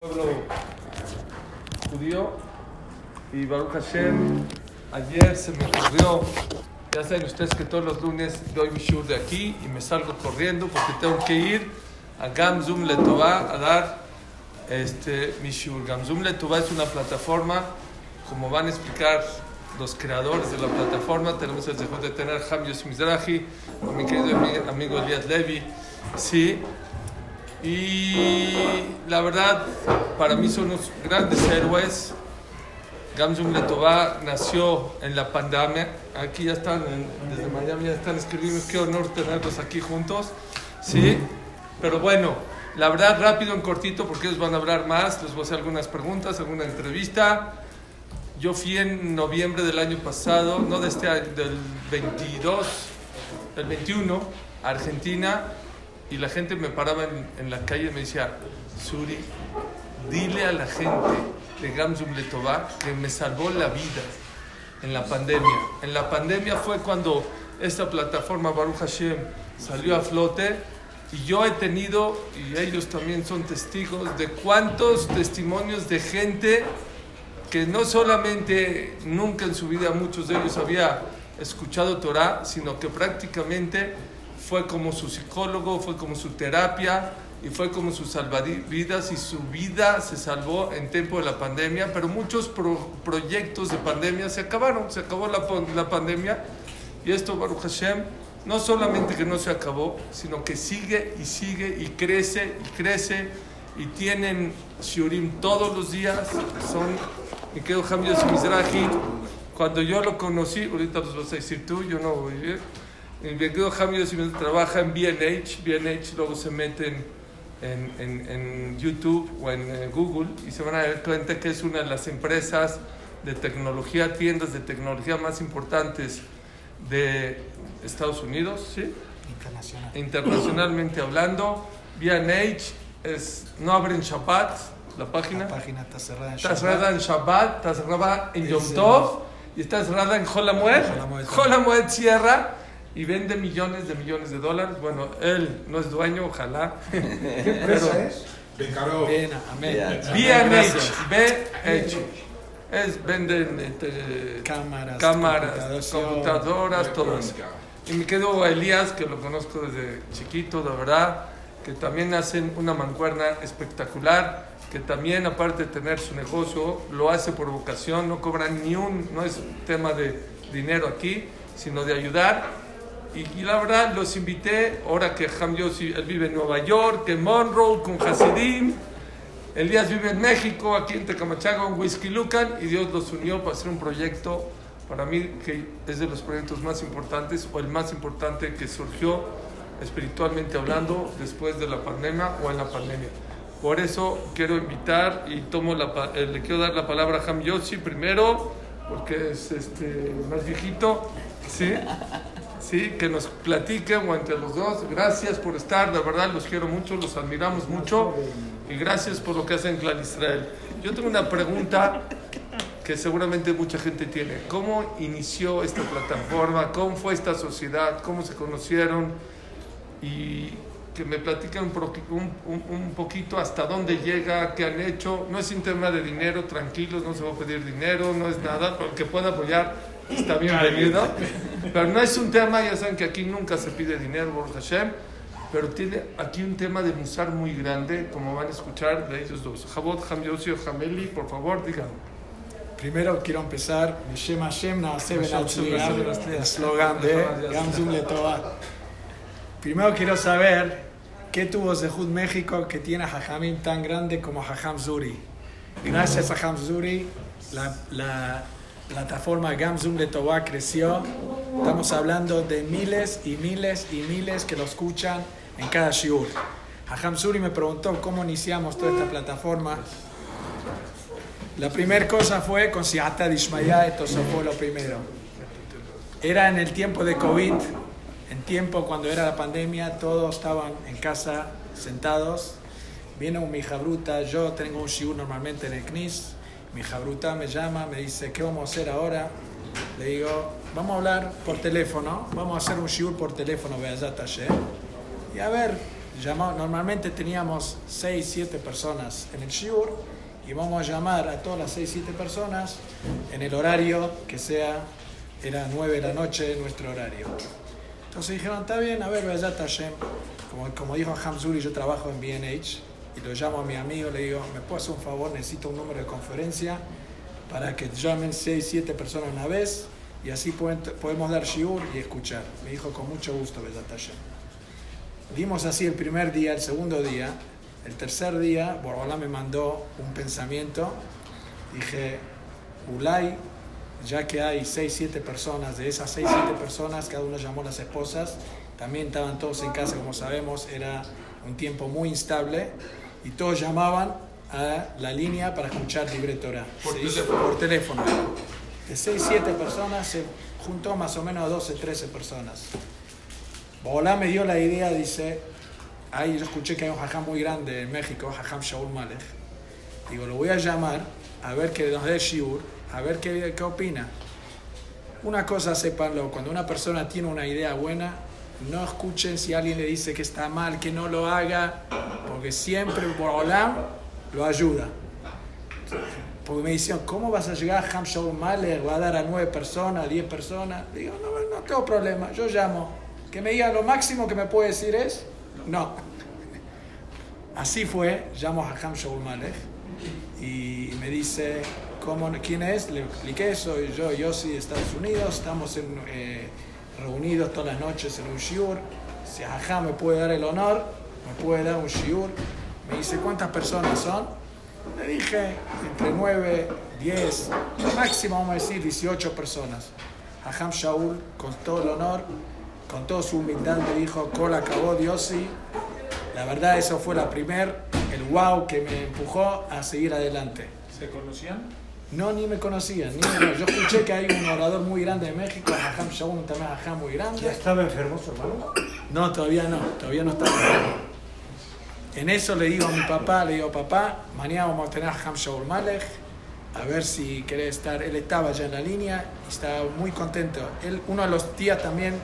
pueblo judío y Baruch Hashem, ayer se me ocurrió, ya saben ustedes que todos los lunes doy mi shur de aquí y me salgo corriendo porque tengo que ir a Gamzum Letová a dar este, mi shur. Gamzum Letová es una plataforma, como van a explicar los creadores de la plataforma, tenemos el deseo de tener Ham Yossi mi querido ami- amigo Elías Levi, sí, y la verdad, para mí son unos grandes héroes. Gamzum Letová nació en la pandemia. Aquí ya están, en- desde Miami ya están escribiendo. Qué honor tenerlos aquí juntos. Sí, pero bueno, la verdad, rápido, en cortito, porque ellos van a hablar más. Les voy a hacer algunas preguntas, alguna entrevista. Yo fui en noviembre del año pasado, no de este año, del 22, del 21, a Argentina, y la gente me paraba en, en la calle y me decía, Suri, dile a la gente de Gamzum Letová que me salvó la vida en la pandemia. En la pandemia fue cuando esta plataforma Baruch Hashem salió a flote y yo he tenido, y ellos también son testigos, de cuántos testimonios de gente que no solamente nunca en su vida muchos de ellos había escuchado Torah, sino que prácticamente fue como su psicólogo, fue como su terapia y fue como su salvavidas y su vida se salvó en tiempo de la pandemia, pero muchos pro- proyectos de pandemia se acabaron, se acabó la, la pandemia y esto Baruch Hashem no solamente que no se acabó, sino que sigue y sigue y crece y crece y tienen shiurim todos los días, son mi querido Hamid Mizrahi, cuando yo lo conocí, ahorita los vas a decir tú, yo no voy a ir, mi querido Hamid Mizrahi trabaja en B&H, B&H luego se meten en, en, en YouTube o en eh, Google y se van a dar cuenta que es una de las empresas de tecnología, tiendas de tecnología más importantes de Estados Unidos, ¿sí? Internacional. internacionalmente hablando. B&H es, no abren Shabbat, la página. La página está cerrada en Está Shabbat. cerrada en Shabbat, está cerrada en Yom Tov y está cerrada en. Holamued. Holamued cierra y vende millones de millones de dólares. Bueno, él no es dueño, ojalá. ¿Qué empresa es? Becaró. B&H. B&H. Es, venden este, Cámaras, cámaras, computadoras, todo eso. Y me quedo a Elías, que lo conozco desde chiquito, de verdad, que también hacen una mancuerna espectacular, que también aparte de tener su negocio, lo hace por vocación, no cobran ni un, no es tema de dinero aquí, sino de ayudar. Y, y la verdad, los invité, ahora que Ham Yossi, vive en Nueva York, en Monroe, con Hasidim, Elías vive en México, aquí en Tecamachaga, en Whisky Lucan, y Dios los unió para hacer un proyecto, para mí, que es de los proyectos más importantes, o el más importante que surgió espiritualmente hablando después de la pandemia o en la pandemia. Por eso quiero invitar y tomo la, eh, le quiero dar la palabra a Ham Yossi primero, porque es este, más viejito, ¿sí? Sí, que nos platiquen o entre los dos. Gracias por estar, de verdad los quiero mucho, los admiramos mucho y gracias por lo que hacen Clan Israel. Yo tengo una pregunta que seguramente mucha gente tiene. ¿Cómo inició esta plataforma? ¿Cómo fue esta sociedad? ¿Cómo se conocieron? Y que me platiquen un- un- un poquito hasta dónde llega, qué han hecho. No es un tema de dinero, tranquilos, no se va a pedir dinero, no es nada. El que pueda apoyar está bienvenido. Pero no es un tema, ya saben que aquí nunca se pide dinero, Baruch Hashem. Pero tiene aquí un tema de musar muy grande, como van a escuchar de ellos dos. Jabot, Ham Yossi o Hameli, por favor, digan. Primero quiero empezar, Shem Hashem Naaseh Ben eslogan de Gamzum Letová. Primero quiero saber qué tuvo Zehut México que tiene a Jajamim tan grande como Jajam Zuri. Gracias a Jajam Zuri, la, la plataforma Gamzum Letová creció. Estamos hablando de miles y miles y miles que lo escuchan en cada shiur. Jajam Zuri me preguntó cómo iniciamos toda esta plataforma. La primera cosa fue con Siata Dishmaya, esto fue lo primero. Era en el tiempo de COVID, en tiempo cuando era la pandemia, todos estaban en casa sentados. Viene un mijabruta, yo tengo un shiur normalmente en el CNIS. Mi jabruta me llama, me dice, ¿qué vamos a hacer ahora? Le digo, vamos a hablar por teléfono, vamos a hacer un shiur por teléfono, Be'ezat Hashem. Y a ver, normalmente teníamos 6, 7 personas en el shiur y vamos a llamar a todas las 6, 7 personas en el horario que sea, era 9 de la noche nuestro horario. Entonces dijeron, está bien, a ver, vaya Hashem. Como, como dijo Hamzuri, yo trabajo en BNH y lo llamo a mi amigo, le digo, ¿me puedo hacer un favor? Necesito un número de conferencia para que llamen 6, 7 personas una vez y así podemos dar shiur y escuchar. Me dijo, con mucho gusto, Besat Hashem. Dimos así el primer día, el segundo día. El tercer día, Borolá me mandó un pensamiento. Dije, Ulay, ya que hay 6, 7 personas, de esas 6, 7 personas, cada uno llamó a las esposas, también estaban todos en casa, como sabemos, era un tiempo muy instable, y todos llamaban a la línea para escuchar libre Torah. Por, teléfono. por teléfono. De 6, 7 personas se juntó más o menos a 12, 13 personas. Bola me dio la idea, dice, ahí yo escuché que hay un jajam muy grande en México, jajam Shaul Malek. Digo, lo voy a llamar a ver que nos dé shiur, a ver qué, qué opina. Una cosa, sépanlo, cuando una persona tiene una idea buena, no escuchen si alguien le dice que está mal, que no lo haga, porque siempre Bolam lo ayuda. Porque me decían, ¿cómo vas a llegar a Ham Shaul Malek? ¿Va a dar a nueve personas, a diez personas? Digo, no, no tengo problema, yo llamo que me diga lo máximo que me puede decir es no. Así fue, llamo a Ham Shaul Malek y me dice, ¿cómo, ¿quién es? Le expliqué, soy yo, Yossi de Estados Unidos, estamos eh, reunidos todas las noches en un shiur. Si Ham me puede dar el honor, me puede dar un shiur. Me dice, ¿cuántas personas son? Le dije, entre 9, 10, máximo vamos a decir 18 personas. Ham Shaul, con todo el honor, con toda su humildad me dijo, Cola acabó Dios y la verdad eso fue la primer, el wow que me empujó a seguir adelante. ¿Se conocían? No, ni me conocían. Ni Yo escuché que hay un orador muy grande de México, Aham Shaul, también Aham muy grande. ¿Ya estaba enfermo su hermano? No, todavía no, todavía no estaba enfermo. En eso le digo a mi papá, le digo, papá, mañana vamos a tener a Ham Shaul Malek, a ver si querés estar. Él estaba ya en la línea y estaba muy contento. Él, uno de los días también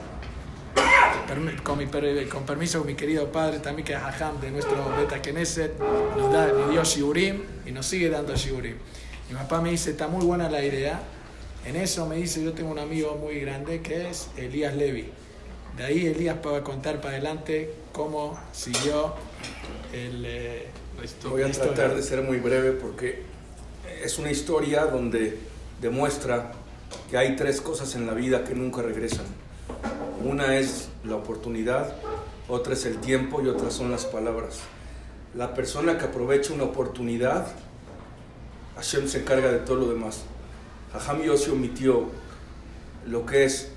con, mi, con permiso con mi querido padre también que es Hajam de nuestro Beta Knesset, nos da, me dio Shiurim y nos sigue dando Shiurim. Mi papá me dice, está muy buena la idea. En eso me dice, yo tengo un amigo muy grande que es Elías Levi. De ahí Elías puede contar para adelante cómo siguió el, eh, Voy a tratar de ser muy breve porque es una historia donde demuestra que hay tres cosas en la vida que nunca regresan. Una es la oportunidad, otra es el tiempo y otras son las palabras. La persona que aprovecha una oportunidad, Hashem se encarga de todo lo demás. Hajam Yossi omitió lo que es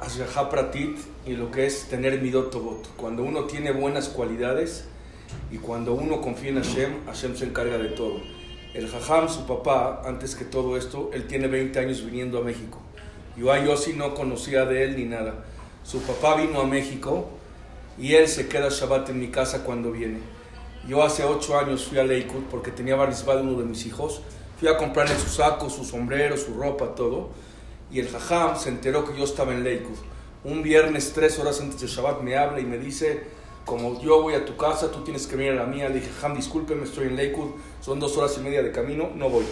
Ashgaha Pratit y lo que es tener midot Cuando uno tiene buenas cualidades y cuando uno confía en Hashem, Hashem se encarga de todo. El Jajam, su papá, antes que todo esto, él tiene 20 años viniendo a México. Yo a Yossi no conocía de él ni nada. Su papá vino a México y él se queda Shabbat en mi casa cuando viene. Yo hace ocho años fui a Lakewood porque tenía barisbad uno de mis hijos. Fui a comprarle su saco, su sombrero, su ropa, todo. Y el jajam se enteró que yo estaba en Lakewood. Un viernes, tres horas antes de Shabbat, me habla y me dice, como yo voy a tu casa, tú tienes que venir a la mía. Le dije, jajam, discúlpeme, estoy en Lakewood, son dos horas y media de camino, no voy.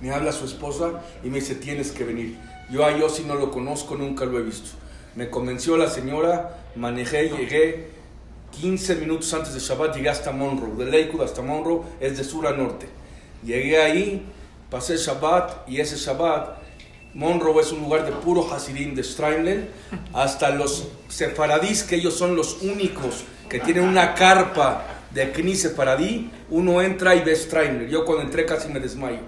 Me habla su esposa y me dice, tienes que venir. Yo a Yossi no lo conozco, nunca lo he visto. Me convenció la señora, manejé, llegué 15 minutos antes de Shabbat, llegué hasta Monroe, de Lakewood hasta Monroe, es de sur a norte. Llegué ahí, pasé Shabbat y ese Shabbat, Monroe es un lugar de puro Hasidim de Streimler, hasta los sefaradís, que ellos son los únicos que tienen una carpa de Kni sefaradí, uno entra y ve Streimler. Yo cuando entré casi me desmayo.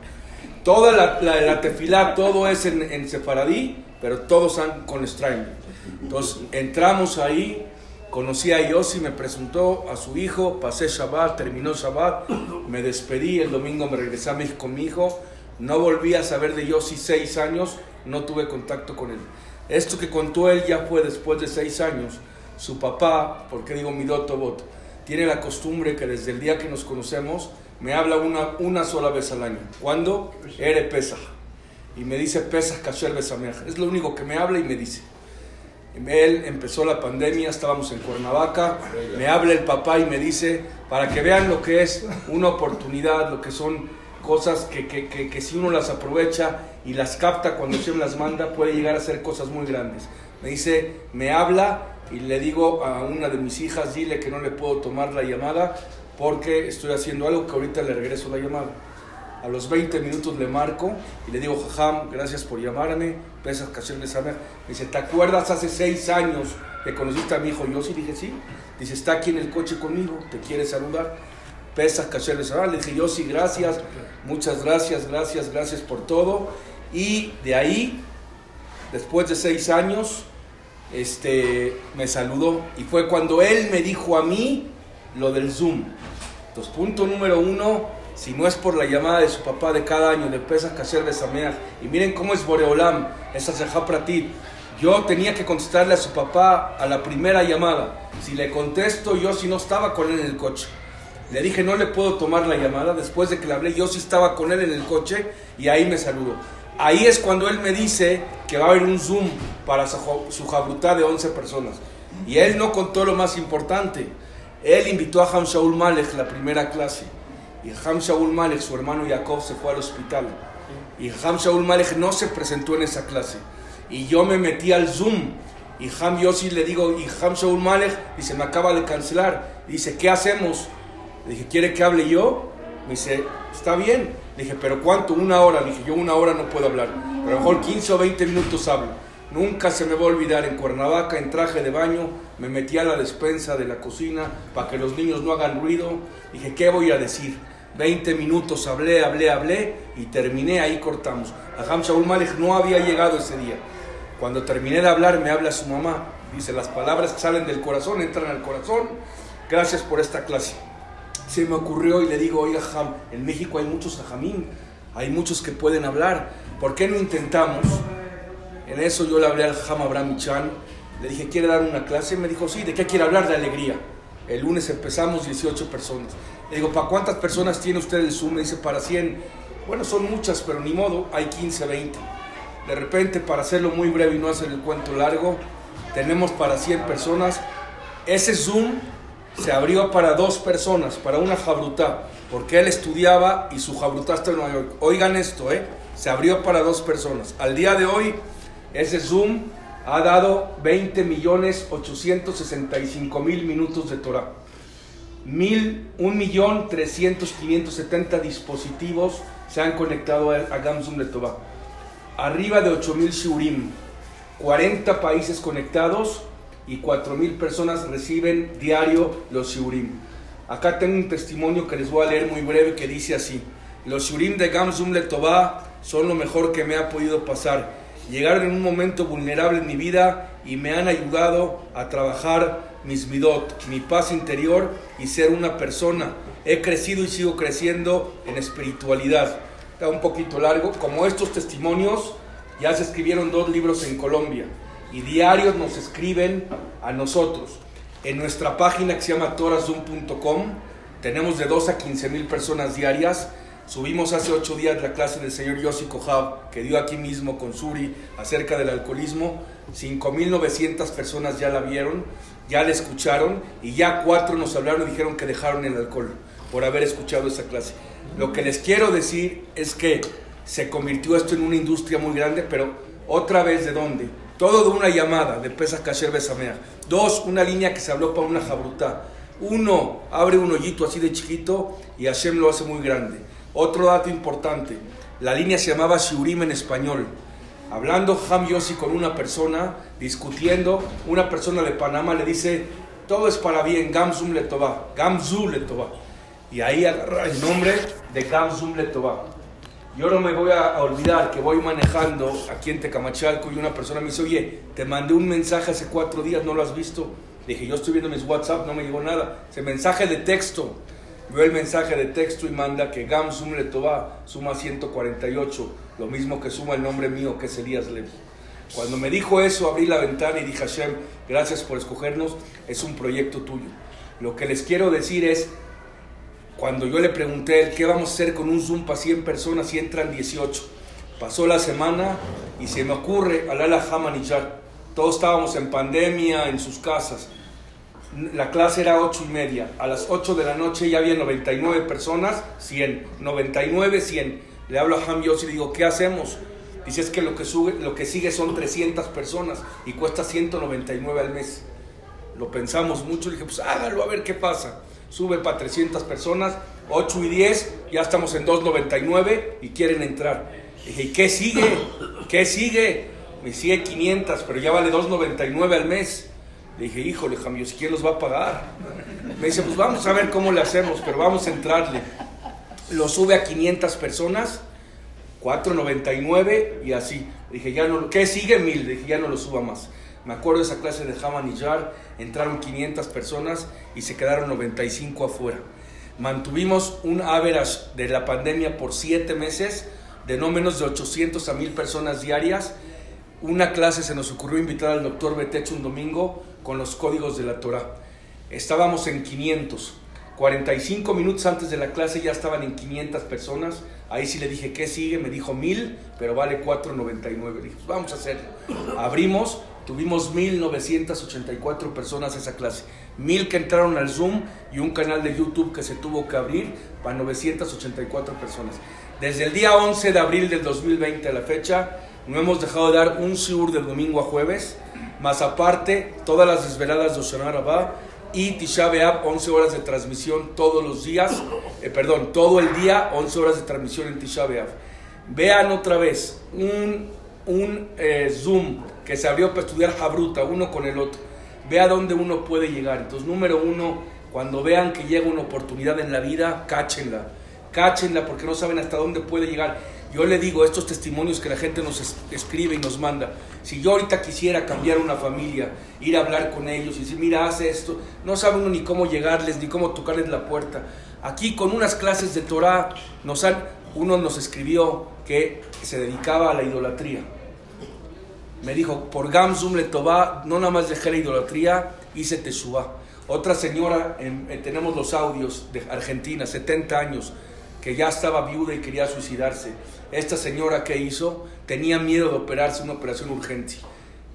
Toda la, la, tefilá, todo es en, en sefaradí, pero todos están con Streimler. Entonces entramos ahí, conocí a Yossi, me presentó a su hijo, pasé Shabbat, terminó Shabbat, me despedí, el domingo me regresé a México con mi hijo, no volví a saber de Yossi seis años, no tuve contacto con él. Esto que contó él ya fue después de seis años. Su papá, porque digo mi Bot, tiene la costumbre que desde el día que nos conocemos me habla una, una sola vez al año. ¿Cuándo? Ere Pesach. Y me dice Pesach Kasher Besameach. Es lo único que me habla y me dice. Él empezó la pandemia, estábamos en Cuernavaca, me habla el papá y me dice, para que vean lo que es una oportunidad, lo que son cosas que, que, que, si uno las aprovecha y las capta cuando se las manda, puede llegar a ser cosas muy grandes. Me dice, me habla y le digo a una de mis hijas, dile que no le puedo tomar la llamada porque estoy haciendo algo que ahorita le regreso la llamada. A los 20 minutos le marco y le digo, Jajam, gracias por llamarme, pesas Kasher de Samer. Me dice, ¿te acuerdas hace seis años que conociste a mi hijo Yo sí Dije, sí. Dice, está aquí en el coche conmigo, te quiere saludar. Pesas Kasher de Samer. Le dije, yo sí, gracias, muchas gracias, gracias, gracias por todo. Y de ahí, después de seis años, este, me saludó. Y fue cuando él me dijo a mí lo del Zoom. Entonces, punto número uno, si no es por la llamada de su papá de cada año de Pesach Kasher Besameach, y miren cómo es Boreolam, esa para ti yo tenía que contestarle a su papá a la primera llamada. Si le contesto, yo si no estaba con él en el coche. Le dije, no le puedo tomar la llamada. Después de que le hablé, yo sí estaba con él en el coche y ahí me saludó. Ahí es cuando él me dice que va a haber un Zoom para su, su de 11 personas. Y él no contó lo más importante. Él invitó a Ham Shaul Malek la primera clase. Y Ham Shaul Malek, su hermano Jacob, se fue al hospital. Y Ham Shaul Malek no se presentó en esa clase. Y yo me metí al Zoom. Y Ham Yossi le digo, y Ham Shaul Malek dice, me acaba de cancelar. dice, ¿qué hacemos? Le dije, ¿quiere que hable yo? Me dice, está bien. Le dije, ¿pero cuánto? Una hora. Le dije, yo una hora no puedo hablar. Pero a lo mejor 15 o 20 minutos hablo. Nunca se me va a olvidar, en Cuernavaca, en traje de baño, me metí a la despensa de la cocina para que los niños no hagan ruido. Dije, ¿qué voy a decir? 20 minutos hablé, hablé, hablé y terminé, ahí cortamos. A Shaul Malek no había llegado ese día. Cuando terminé de hablar, me habla su mamá. Dice, las palabras que salen del corazón entran al corazón. Gracias por esta clase. Se me ocurrió y le digo, oiga, Ham, en México hay muchos ajamín, hay muchos que pueden hablar. ¿Por qué no intentamos? En eso yo le hablé al Ham Abraham Chan, le dije, ¿quiere dar una clase? Me dijo, sí, ¿de qué quiere hablar? De alegría. El lunes empezamos 18 personas. Le digo, ¿para cuántas personas tiene usted el Zoom? Me dice, para 100. Bueno, son muchas, pero ni modo, hay 15, 20. De repente, para hacerlo muy breve y no hacer el cuento largo, tenemos para 100 personas. Ese Zoom se abrió para dos personas, para una jabrutá, porque él estudiaba y su jabrutá está en Nueva York. Oigan esto, ¿eh? Se abrió para dos personas. Al día de hoy ese Zoom ha dado 20 millones 865 mil minutos de Torah. Mil, un millón 300, 570 dispositivos se han conectado a, a Zoom de Torah. Arriba de 8 mil shiurim, 40 países conectados y 4 mil personas reciben diario los shiurim. Acá tengo un testimonio que les voy a leer muy breve que dice así. Los shiurim de Gamsum Letová son lo mejor que me ha podido pasar llegaron en un momento vulnerable en mi vida y me han ayudado a trabajar mis midot, mi paz interior y ser una persona. He crecido y sigo creciendo en espiritualidad. Está un poquito largo. Como estos testimonios, ya se escribieron dos libros en Colombia y diarios nos escriben a nosotros. En nuestra página que se llama tenemos de 2 a 15 mil personas diarias Subimos hace ocho días la clase del señor Yossi Kohab, que dio aquí mismo con Suri acerca del alcoholismo. 5.900 personas ya la vieron, ya la escucharon y ya cuatro nos hablaron y dijeron que dejaron el alcohol por haber escuchado esa clase. Lo que les quiero decir es que se convirtió esto en una industria muy grande, pero otra vez de dónde? Todo de una llamada de Pesa Kasher Besamea. Dos, una línea que se habló para una jabruta. Uno, abre un hoyito así de chiquito y Hashem lo hace muy grande. Otro dato importante, la línea se llamaba Shiurim en español. Hablando Ham Yossi con una persona, discutiendo, una persona de Panamá le dice, todo es para bien, Gamzum Letová, Gamzu Letová. Y ahí agarra el nombre de Gamzum Letová. Yo no me voy a olvidar que voy manejando aquí en Tecamachalco y una persona me dice, oye, te mandé un mensaje hace cuatro días, ¿no lo has visto? dije, yo estoy viendo mis WhatsApp, no me llegó nada. Ese mensaje de texto ve el mensaje de texto y manda que Gam Sum Letová suma 148, lo mismo que suma el nombre mío que es Elías Levi. Cuando me dijo eso, abrí la ventana y dije, Hashem, gracias por escogernos, es un proyecto tuyo. Lo que les quiero decir es, cuando yo le pregunté, ¿qué vamos a hacer con un Zoom para 100 personas si entran 18? Pasó la semana y se me ocurre, Alala Hamaniyar, todos estábamos en pandemia, en sus casas. La clase era ocho y media. A las 8 de la noche ya había 99 personas, 100. 99, 100. Le hablo a Ham Yossi y digo, ¿qué hacemos? Dice, es que lo que, sube, lo que sigue son 300 personas y cuesta 199 al mes. Lo pensamos mucho y dije, pues hágalo a ver qué pasa. Sube para 300 personas, 8 y 10, ya estamos en 299 y quieren entrar. Dije, ¿y qué sigue? ¿Qué sigue? Me sigue 500, pero ya vale 299 al mes. Le dije, híjole, Jamios, ¿quién los va a pagar? Me dice, pues vamos a ver cómo le hacemos, pero vamos a entrarle. Lo sube a 500 personas, 4.99 y así. Le dije, ya no, ¿qué sigue? Mil. Le dije, ya no lo suba más. Me acuerdo de esa clase de Jar, entraron 500 personas y se quedaron 95 afuera. Mantuvimos un average de la pandemia por 7 meses de no menos de 800 a 1000 personas diarias. Una clase se nos ocurrió invitar al doctor Betech un domingo con los códigos de la Torah. Estábamos en 500. 45 minutos antes de la clase ya estaban en 500 personas. Ahí sí le dije, ¿qué sigue? Me dijo 1000, pero vale 4.99. Dije, vamos a hacerlo. Abrimos, tuvimos 1984 personas esa clase. 1000 que entraron al Zoom y un canal de YouTube que se tuvo que abrir para 984 personas. Desde el día 11 de abril del 2020 a la fecha, no hemos dejado de dar un siur de domingo a jueves, más aparte todas las desveladas de Rabbah y Tisha B'Av, 11 horas de transmisión todos los días, eh, perdón, todo el día, 11 horas de transmisión en Tisha B'Av. Vean otra vez un, un eh, Zoom que se abrió para estudiar Jabruta, uno con el otro. Vea dónde uno puede llegar. Entonces, número uno, cuando vean que llega una oportunidad en la vida, cáchenla. Cáchenla porque no saben hasta dónde puede llegar. Yo le digo estos testimonios que la gente nos escribe y nos manda. Si yo ahorita quisiera cambiar una familia, ir a hablar con ellos y decir, mira, hace esto, no sabe uno ni cómo llegarles, ni cómo tocarles la puerta. Aquí con unas clases de Torah, nos han, uno nos escribió que se dedicaba a la idolatría. Me dijo, por Gamsum le no nada más dejé la idolatría, hice Teshuvah. Otra señora, tenemos los audios de Argentina, 70 años, que ya estaba viuda y quería suicidarse. Esta señora que hizo tenía miedo de operarse una operación urgente.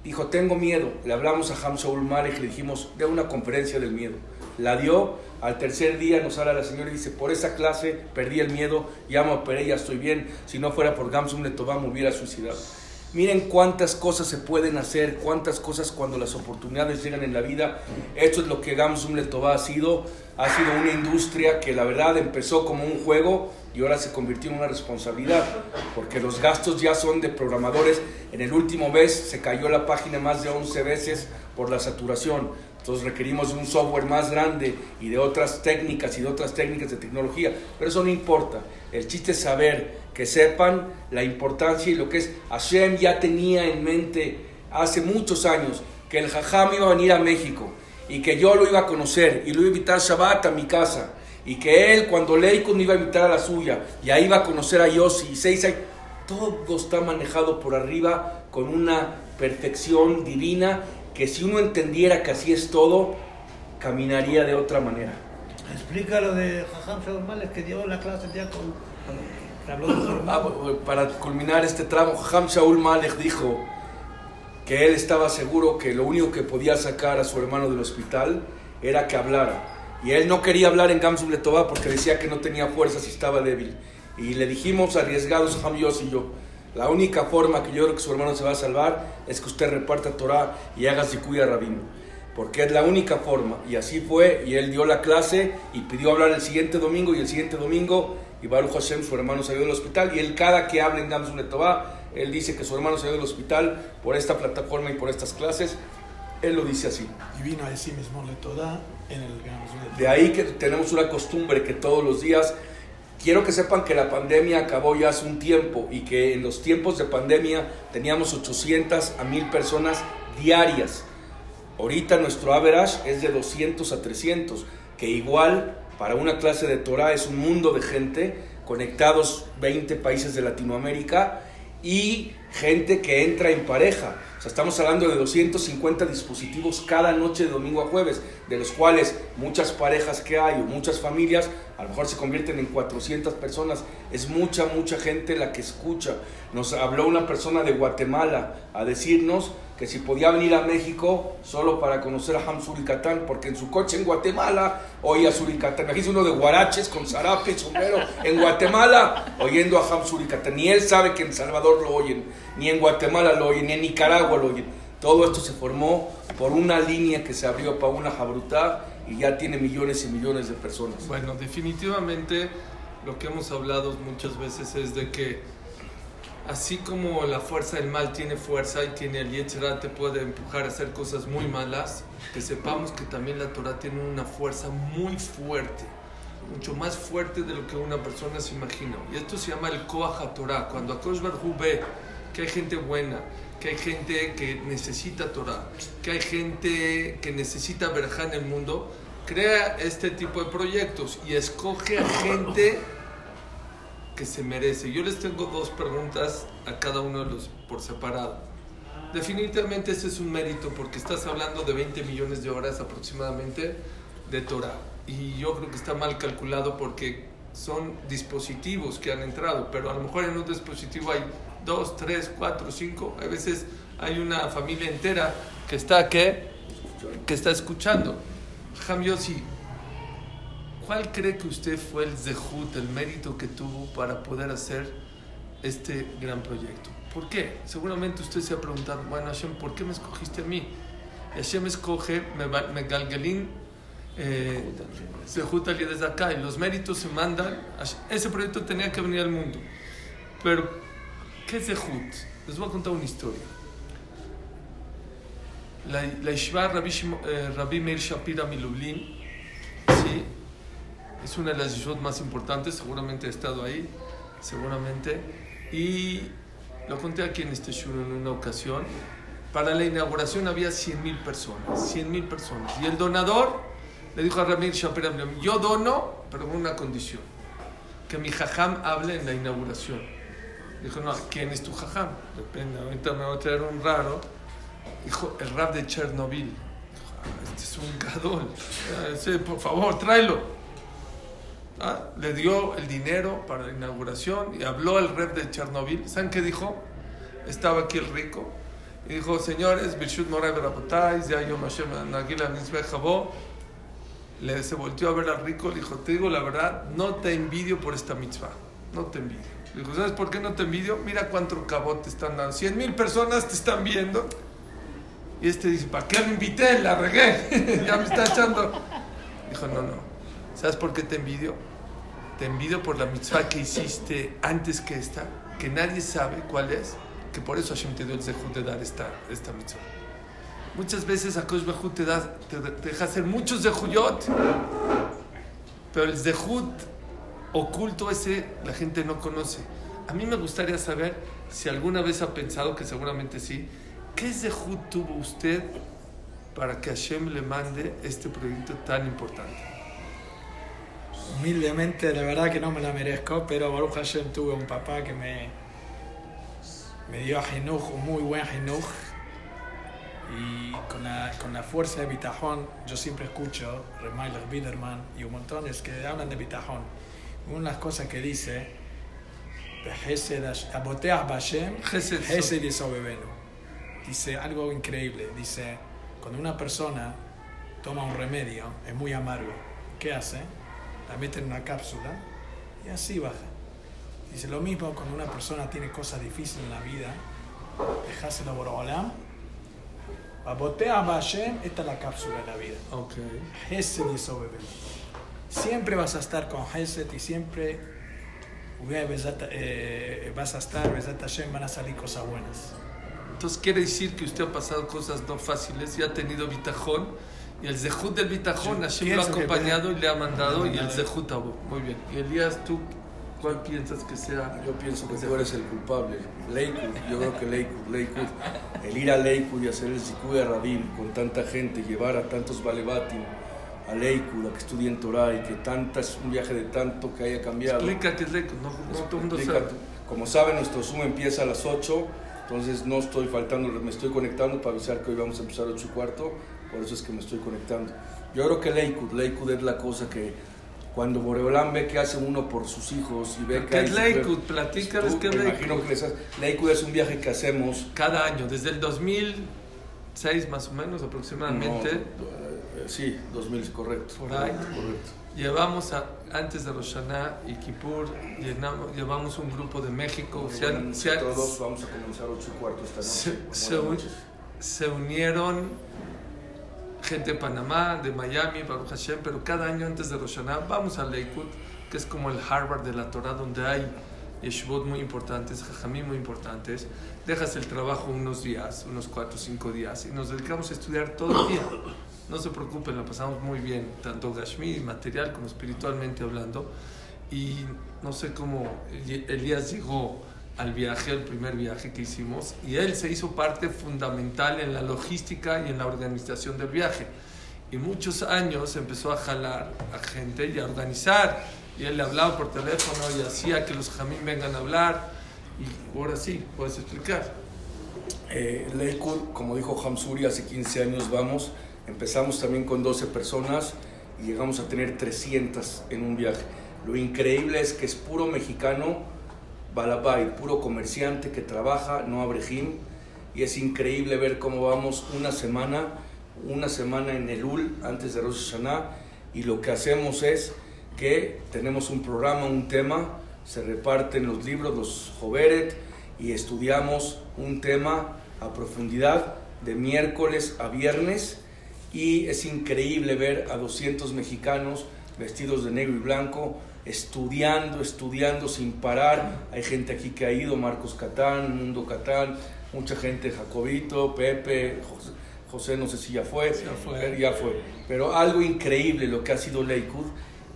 Dijo, tengo miedo. Le hablamos a Ham Shaul Malek y le dijimos, de una conferencia del miedo. La dio, al tercer día nos habla la señora y dice, por esa clase perdí el miedo, ya me operé, ya estoy bien. Si no fuera por Gamsum Letová me hubiera suicidado. Miren cuántas cosas se pueden hacer, cuántas cosas cuando las oportunidades llegan en la vida. Esto es lo que Gamsum Letová ha sido. Ha sido una industria que la verdad empezó como un juego y ahora se convirtió en una responsabilidad, porque los gastos ya son de programadores. En el último mes se cayó la página más de 11 veces por la saturación. Entonces requerimos de un software más grande y de otras técnicas y de otras técnicas de tecnología. Pero eso no importa. El chiste es saber, que sepan la importancia y lo que es. Hashem ya tenía en mente hace muchos años que el Jajam iba a venir a México y que yo lo iba a conocer y lo iba a invitar a Shabbat a mi casa y que él cuando Leikon me iba a invitar a la suya y ahí iba a conocer a Yossi y seis todo está manejado por arriba con una perfección divina que si uno entendiera que así es todo, caminaría de otra manera. Explica lo de Jajam Shaul que dio la clase ya con... Ah, para culminar este tramo, Jajam Shaul Malek dijo que él estaba seguro que lo único que podía sacar a su hermano del hospital era que hablara. Y él no quería hablar en Gamsum Letová porque decía que no tenía fuerzas y estaba débil. Y le dijimos arriesgados, Jajam Yos y yo, la única forma que yo creo que su hermano se va a salvar es que usted reparta Torah y haga Zikuya Rabino. Porque es la única forma. Y así fue. Y él dio la clase y pidió hablar el siguiente domingo. Y el siguiente domingo, y Baruch Hashem, su hermano salió del hospital. Y él, cada que habla en Gamsun él dice que su hermano salió del hospital por esta plataforma y por estas clases. Él lo dice así. Y vino a decir mismo Letová en el De ahí que tenemos una costumbre que todos los días Quiero que sepan que la pandemia acabó ya hace un tiempo y que en los tiempos de pandemia teníamos 800 a 1000 personas diarias. Ahorita nuestro average es de 200 a 300, que igual para una clase de Torah es un mundo de gente conectados 20 países de Latinoamérica y gente que entra en pareja. Estamos hablando de 250 dispositivos cada noche de domingo a jueves, de los cuales muchas parejas que hay o muchas familias a lo mejor se convierten en 400 personas. Es mucha, mucha gente la que escucha. Nos habló una persona de Guatemala a decirnos que si podía venir a México solo para conocer a Ham Suricatán, porque en su coche en Guatemala oía Suricatán. Imagínese uno de guaraches con zarape sombrero en Guatemala oyendo a Ham Suricatán. Ni él sabe que en Salvador lo oyen, ni en Guatemala lo oyen, ni en Nicaragua lo oyen. Todo esto se formó por una línea que se abrió para una jabrutá y ya tiene millones y millones de personas. Bueno, definitivamente lo que hemos hablado muchas veces es de que así como la fuerza del mal tiene fuerza y tiene el Yetzirah te puede empujar a hacer cosas muy malas, que sepamos que también la Torah tiene una fuerza muy fuerte, mucho más fuerte de lo que una persona se imagina. Y esto se llama el Koach Torah. Cuando Akosh Barhu ve que hay gente buena, que hay gente que necesita Torah, que hay gente que necesita verja en el mundo, crea este tipo de proyectos y escoge a gente que se merece. Yo les tengo dos preguntas a cada uno de los por separado. Definitivamente ese es un mérito porque estás hablando de 20 millones de horas aproximadamente de Torah. Y yo creo que está mal calculado porque son dispositivos que han entrado, pero a lo mejor en un dispositivo hay dos, tres, cuatro, cinco, a veces hay una familia entera que está, ¿qué? que está escuchando. Ham Yossi, ¿Cuál cree que usted fue el zehut, el mérito que tuvo para poder hacer este gran proyecto? ¿Por qué? Seguramente usted se ha preguntado, bueno Hashem, ¿por qué me escogiste a mí? Hashem escoge, me, me galgelín, eh, zehut desde acá, y los méritos se mandan. Ese proyecto tenía que venir al mundo. Pero, ¿qué es zehut? Les voy a contar una historia. La, la Ishva Rabbi, eh, Rabbi Meir Shapira Milublin, ¿sí? Es una de las yeshut más importantes, seguramente he estado ahí, seguramente. Y lo conté aquí en este show en una ocasión. Para la inauguración había 100 mil personas, 100 mil personas. Y el donador le dijo a Ramir Shapira, yo dono, pero con una condición, que mi jajam hable en la inauguración. Dijo, no, ¿quién es tu jajam? Depende, ahorita me va a traer un raro. Dijo, el rap de Chernobyl. Dijo, ah, este es un gadol. Ah, por favor, tráelo. ¿Ah? le dio el dinero para la inauguración y habló el rep de Chernobyl. ¿Saben qué dijo? Estaba aquí el rico y dijo, señores, Birshut Moray ya yo Nagila le se volteó a ver al rico, le dijo, te digo la verdad, no te envidio por esta mitzvah, no te envidio. Le dijo, ¿sabes por qué no te envidio? Mira cuánto cabot te están dando, 100 mil personas te están viendo. Y este dice, ¿para qué me invité? La regué, ya me está echando. Dijo, no, no, ¿sabes por qué te envidio? Te envidio por la mitzvah que hiciste antes que esta, que nadie sabe cuál es, que por eso Hashem te dio el zehut de dar esta, esta mitzvah. Muchas veces Akosh Bajú te, da, te, deja hacer muchos zehuyot, pero el zehut oculto ese la gente no conoce. A mí me gustaría saber si alguna vez ha pensado, que seguramente sí, ¿qué zehut tuvo usted para que Hashem le mande este proyecto tan importante? Humildemente, la verdad que no me la merezco, pero Baruch Hashem tuve un papá que me, me dio a Jinuj, un muy buen Jinuj. Y con la, con la fuerza de Bitajón, yo siempre escucho Remailer Biderman y un montón es que hablan de Bitajón. Una de las cosas que dice, dice algo increíble. Dice, cuando una persona toma un remedio, es muy amargo, ¿qué hace? La meten en una cápsula y así baja. Dice lo mismo cuando una persona tiene cosas difíciles en la vida, dejáselo por Olam, botea Hashem, esta es la cápsula de la vida. Okay. Hesed y Siempre vas a estar con Hesed y siempre eh, vas a estar, Hashem, van a salir cosas buenas. Entonces quiere decir que usted ha pasado cosas no fáciles y ha tenido bitajón y el Zehut del Bitajón, Hashem lo ha acompañado y le ha mandado, y el Zehut Abu. Muy bien. Y Elías, ¿tú cuál piensas que sea? Yo pienso que tú eres el culpable. Leikud, yo creo que Leikud, Leikud. El ir a Leikud y hacer el Zikud a Rabin con tanta gente, llevar a tantos Balebatim a Leikud, a que estudien Torah y que tanta, es un viaje de tanto que haya cambiado. Explica qué es Leikud, no, no todo el mundo sabe. Como saben, nuestro Zoom empieza a las 8. Entonces no estoy faltando, me estoy conectando para avisar que hoy vamos a empezar a 8 y cuarto por eso es que me estoy conectando. Yo creo que Leikud, Leikud es la cosa que cuando Boreolán ve que hace uno por sus hijos y ve que... ¿Qué es Leikud? Platícales qué es Leikud. Leikud es un viaje que hacemos... Cada año, desde el 2000... 2006 más o menos aproximadamente. No, eh, sí, 2000, correcto. Por ahí. Correcto. Llevamos a- antes de Rosh Hashanah y Kippur, llenamos- llevamos un grupo de México. Se, han- se han- Todos vamos a comenzar 8 y cuarto esta se- noche. se Buenas un- se unieron gente de Panamá, de Miami, Baruch Hashem, pero cada año antes de Rosh vamos a Lakewood, que es como el Harvard de la Torah, donde hay yeshivot muy importantes, jajamí muy importantes. Dejas el trabajo unos días, unos cuatro o cinco días, y nos dedicamos a estudiar todo el día. No se preocupen, la pasamos muy bien, tanto Gashmi, material, como espiritualmente hablando. Y no sé cómo Elías llegó al viaje, al primer viaje que hicimos, y él se hizo parte fundamental en la logística y en la organización del viaje. Y muchos años empezó a jalar a gente y a organizar. Y él le hablaba por teléfono y hacía que los jamín vengan a hablar. Y ahora sí, puedes explicar. Eh, Lakewood, como dijo Hamsuri, hace 15 años vamos. Empezamos también con 12 personas y llegamos a tener 300 en un viaje. Lo increíble es que es puro mexicano, balabay, puro comerciante que trabaja, no abrejim. Y es increíble ver cómo vamos una semana, una semana en el UL antes de Rosh Hashanah. Y lo que hacemos es que tenemos un programa, un tema, se reparten los libros, los Joveret, y estudiamos un tema a profundidad de miércoles a viernes y es increíble ver a 200 mexicanos vestidos de negro y blanco estudiando, estudiando sin parar. Hay gente aquí que ha ido, Marcos Catán, Mundo Catán, mucha gente, Jacobito, Pepe, José, José no sé si ya fue, Ya fue. ya fue. Pero algo increíble lo que ha sido Lakewood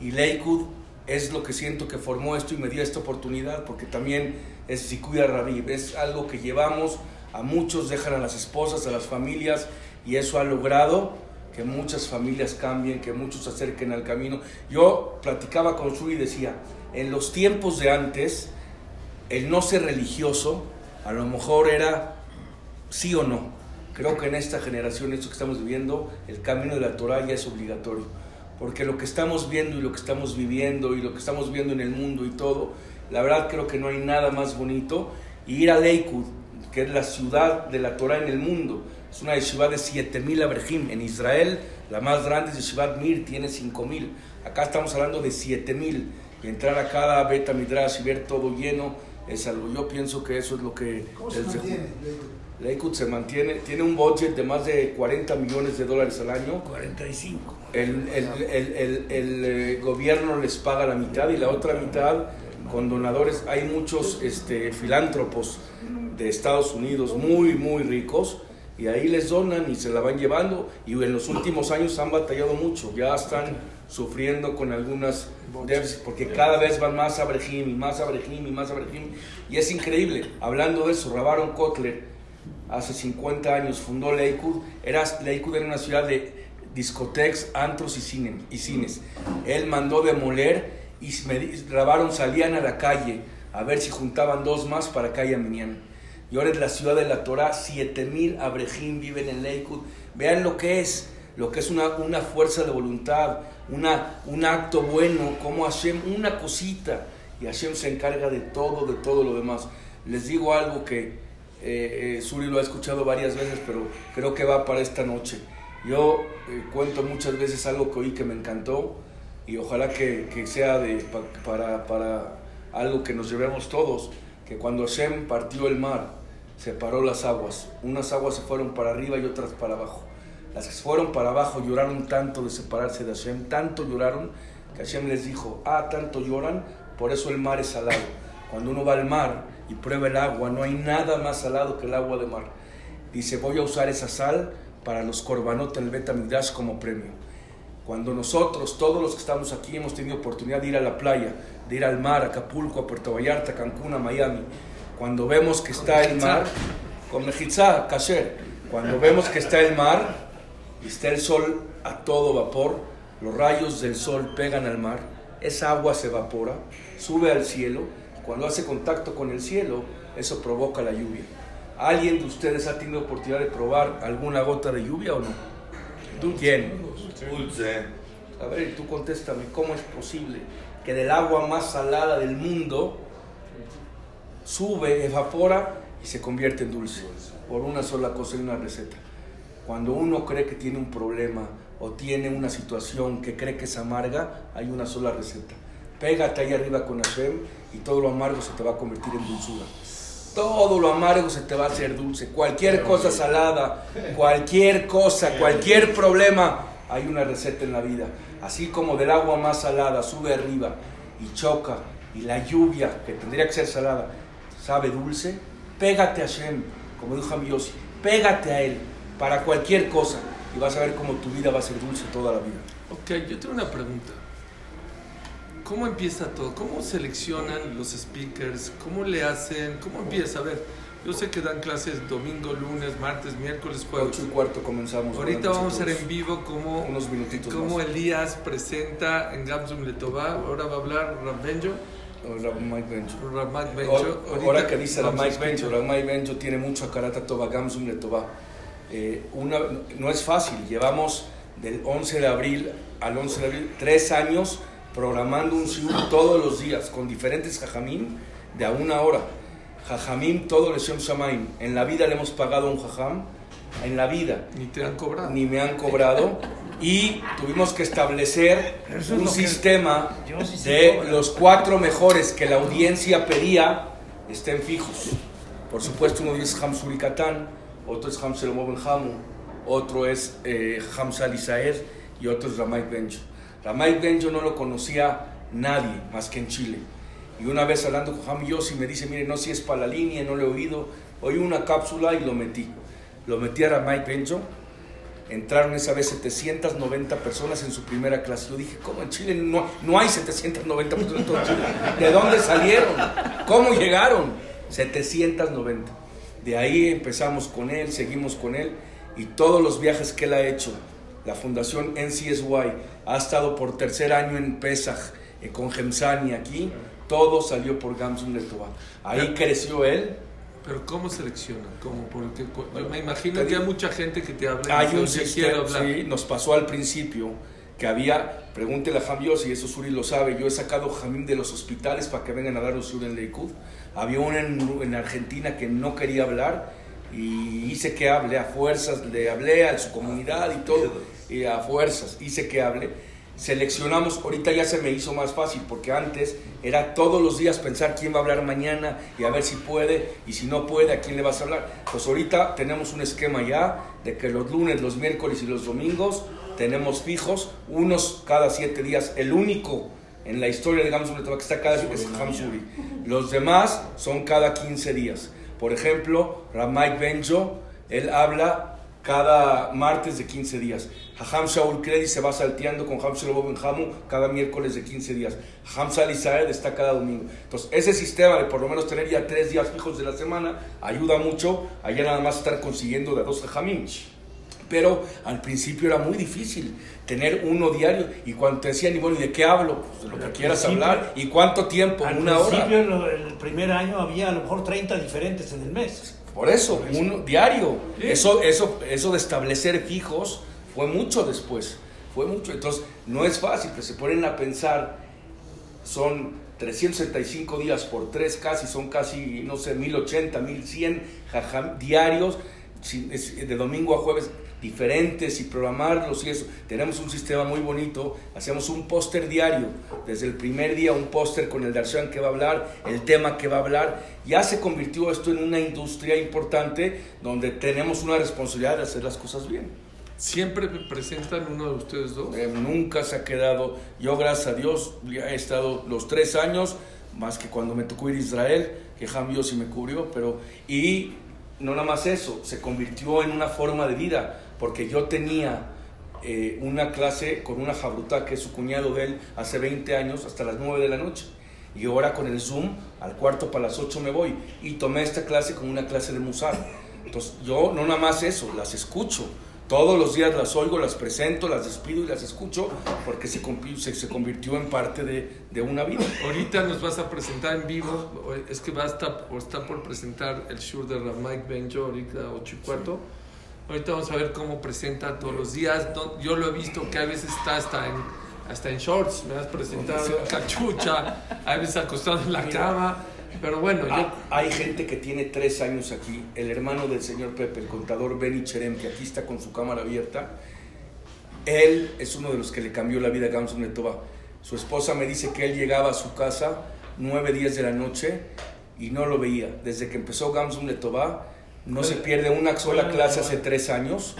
y Lakewood es lo que siento que formó esto y me dio esta oportunidad porque también es Sikuya Rabib, es algo que llevamos a muchos, dejan a las esposas, a las familias y eso ha logrado que muchas familias cambien, que muchos se acerquen al camino. Yo platicaba con Shuri y decía, en los tiempos de antes, el no ser religioso a lo mejor era sí o no. Creo que en esta generación, esto que estamos viviendo, el camino de la Torah ya es obligatorio. Porque lo que estamos viendo y lo que estamos viviendo y lo que estamos viendo en el mundo y todo, la verdad creo que no hay nada más bonito. Y ir a Lakewood, que es la ciudad de la Torah en el mundo, es una yeshiva de 7000 abrejim. En Israel, la más grande es Yeshivat Mir, tiene 5000. Acá estamos hablando de 7000. Y entrar a cada beta midrash y ver todo lleno es algo. Yo pienso que eso es lo que. ¿Cómo se mantiene? Lakewood se mantiene, tiene un budget de más de 40 millones de dólares al año. 45. El, el, el, el- el, eh, gobierno les paga la mitad y la otra mitad con donadores. Hay muchos este, filántropos de Estados Unidos muy, muy ricos y ahí les donan y se la van llevando y en los últimos años han batallado mucho. Ya están sufriendo con algunas déficits porque cada vez van más a Brejim y más a Brejim y más a Brejim. Y es increíble. Hablando de eso, Rabaron Kotler hace 50 años fundó Lakewood. Era, Lakewood era una ciudad de discotecas, antros y, cine- y cines. Él mandó demoler y grabaron, salían a la calle a ver si juntaban dos más para calle Minyan. Y ahora es la ciudad de la Torah, 7000 abrejim viven en Lakewood. Vean lo que es, lo que es una, una fuerza de voluntad, una, un acto bueno, como Hashem, una cosita. Y Hashem se encarga de todo, de todo lo demás. Les digo algo que eh, eh, Suri lo ha escuchado varias veces, pero creo que va para esta noche. Yo eh, cuento muchas veces algo que oí que me encantó y ojalá que, que sea de, pa- para, para algo que nos llevemos todos, que cuando Hashem partió el mar, separó las aguas. Unas aguas se fueron para arriba y otras para abajo. Las que fueron para abajo lloraron tanto de separarse de Hashem, tanto lloraron que Hashem les dijo, ah, tanto lloran, por eso el mar es salado. Cuando uno va al mar y prueba el agua, no hay nada más salado que el agua de mar. Dice, voy a usar esa sal para los korbanot el Betamigdash como premio. Cuando nosotros, todos los que estamos aquí, hemos tenido oportunidad de ir a la playa, de ir al mar, a Acapulco, a Puerto Vallarta, a Cancún, a Miami, cuando vemos que está el mar, con Mejizá, Kasher, cuando vemos que está el mar y está el sol a todo vapor, los rayos del sol pegan al mar, esa agua se evapora, sube al cielo, y cuando hace contacto con el cielo, eso provoca la lluvia. ¿Alguien de ustedes ha tenido oportunidad de probar alguna gota de lluvia o no? ¿Quién? A ver, y tú contéstame, ¿cómo es posible que del agua más salada del mundo sube, evapora y se convierte en dulce? Por una sola cosa y una receta. Cuando uno cree que tiene un problema o tiene una situación que cree que es amarga, hay una sola receta. Pégate ahí arriba con Hashem y todo lo amargo se te va a convertir en dulzura. Todo lo amargo se te va a hacer dulce. Cualquier cosa salada, cualquier cosa, cualquier problema, hay una receta en la vida. Así como del agua más salada sube arriba y choca, y la lluvia, que tendría que ser salada, sabe dulce, pégate a Hashem, como dijo Amiosi, pégate a Él para cualquier cosa y vas a ver cómo tu vida va a ser dulce toda la vida. Ok, yo tengo una pregunta. ¿Cómo empieza todo? ¿Cómo seleccionan los speakers? ¿Cómo le hacen? ¿Cómo empieza? A ver, yo sé que dan clases domingo, lunes, martes, miércoles, jueves. 8 y cuarto comenzamos. Ahorita vamos a ver en vivo cómo, Unos minutitos cómo más. Elías presenta en Gamsum Letová. Ahora va a hablar Rabbenjo. O la Mike Benjo. O- Benjo. Ahora que dice la Mike Benjo, la Mike Benjo tiene mucho a Karata Toba, Gamsum de Toba. Eh, una, no es fácil, llevamos del 11 de abril al 11 de abril tres años programando un shiur todos los días con diferentes jajamim de a una hora. Jajamim, todo le Shem Shamaim. En la vida le hemos pagado a un jajam, en la vida Ni te han cobrado. ni me han cobrado y tuvimos que establecer es un sistema sí de los cuatro mejores que la audiencia pedía estén fijos. Por supuesto, uno es Hamsuri Katán, otro es Ham Shlomo Ben Hamu, otro es eh, Hamza y otro es Ramay Benjo. Ramay Benjo no lo conocía nadie más que en Chile. Y una vez hablando con Ham Yossi me dice, mire, no si es para la línea, no lo he oído. Oí una cápsula y lo metí. Lo metí a Ramay Benjo. Entraron esa vez 790 personas en su primera clase. Yo dije, ¿cómo en Chile no, no hay 790 personas en todo Chile? ¿De dónde salieron? ¿Cómo llegaron? 790. De ahí empezamos con él, seguimos con él y todos los viajes que él ha hecho. La fundación NCSY ha estado por tercer año en Pesach eh, con Gemsani aquí. Todo salió por Gamsun Letová. Ahí creció él. Pero ¿cómo seleccionan? ¿Cómo? Porque yo me imagino que hay mucha gente que te habla Hay un "Yo quiero sistema, hablar". sí, nos pasó al principio que había, pregúntele a Jamios y eso Suri lo sabe, yo he sacado Jamim de los hospitales para que vengan a dar los Sur en Leikud. Había uno en, en Argentina que no quería hablar y hice que hable a fuerzas, le hablé a su comunidad y todo, y a fuerzas hice que hable. Seleccionamos, ahorita ya se me hizo más fácil porque antes era todos los días pensar quién va a hablar mañana y a ver si puede y si no puede a quién le vas a hablar. Pues ahorita tenemos un esquema ya de que los lunes, los miércoles y los domingos tenemos fijos, unos cada siete días. El único en la historia de Gamsuri que está cada siete es Hamsuri. Los demás son cada 15 días. Por ejemplo, Ramay Benjo, él habla cada martes de 15 días. Haham Shaul Kredi se va salteando con Ham Shlomo Hamu cada miércoles de 15 días. Ham Sal Israel está cada domingo. Entonces, ese sistema de por lo menos tener ya tres días fijos de la semana ayuda mucho a ya nada más estar consiguiendo de dos Hamim. Pero al principio era muy difícil tener uno diario. Y cuando te decían, y bueno, ¿y de qué hablo? Pues de lo que Al quieras principio- hablar. ¿Y cuánto tiempo? Al Una hora. principio, lo- el primer año había a lo mejor 30 diferentes en el mes. Por eso, uno diario. Sí. Eso, eso, eso de establecer fijos fue mucho después. Fue mucho. Entonces, no es fácil, que se ponen a pensar, son 375 días por tres casi, son casi, no sé, 1080, 1100 jajam, diarios, de domingo a jueves, diferentes y programarlos y eso. Tenemos un sistema muy bonito, hacemos un póster diario, desde el primer día un póster con el Darshan que va a hablar, el tema que va a hablar. Ya se convirtió esto en una industria importante donde tenemos una responsabilidad de hacer las cosas bien. ¿Siempre presentan uno de ustedes dos? Eh, nunca se ha quedado. Yo, gracias a Dios, ya he estado los tres años, más que cuando me tocó ir a Israel, que Ham Yossi me cubrió, pero. Y no nada más eso, se convirtió en una forma de vida, porque yo tenía eh, una clase con una jabruta, que es su cuñado de él, hace 20 años, hasta las 9 de la noche. Y ahora con el Zoom, al cuarto para las 8 me voy. Y tomé esta clase como una clase de musar. Entonces, yo no nada más eso, las escucho. Todos los días las oigo, las presento, las despido y las escucho porque se, se, se convirtió en parte de, de una vida. Ahorita nos vas a presentar en vivo, es que va a estar, o está por presentar el show de Mike Benjo ahorita 8 y cuarto. Ahorita vamos a ver cómo presenta todos los días. Yo lo he visto que a veces está hasta en, hasta en shorts, me has presentado en cachucha, a veces acostado en la cama. Pero bueno, yo, Ah, hay gente que tiene tres años aquí. El hermano del señor Pepe, el contador Benny Cherem, que aquí está con su cámara abierta. Él es uno de los que le cambió la vida a Gamsun Netova. Su esposa me dice que él llegaba a su casa nueve días de la noche y no lo veía. Desde que empezó Gamsun Netova, no se pierde una sola clase hace tres años.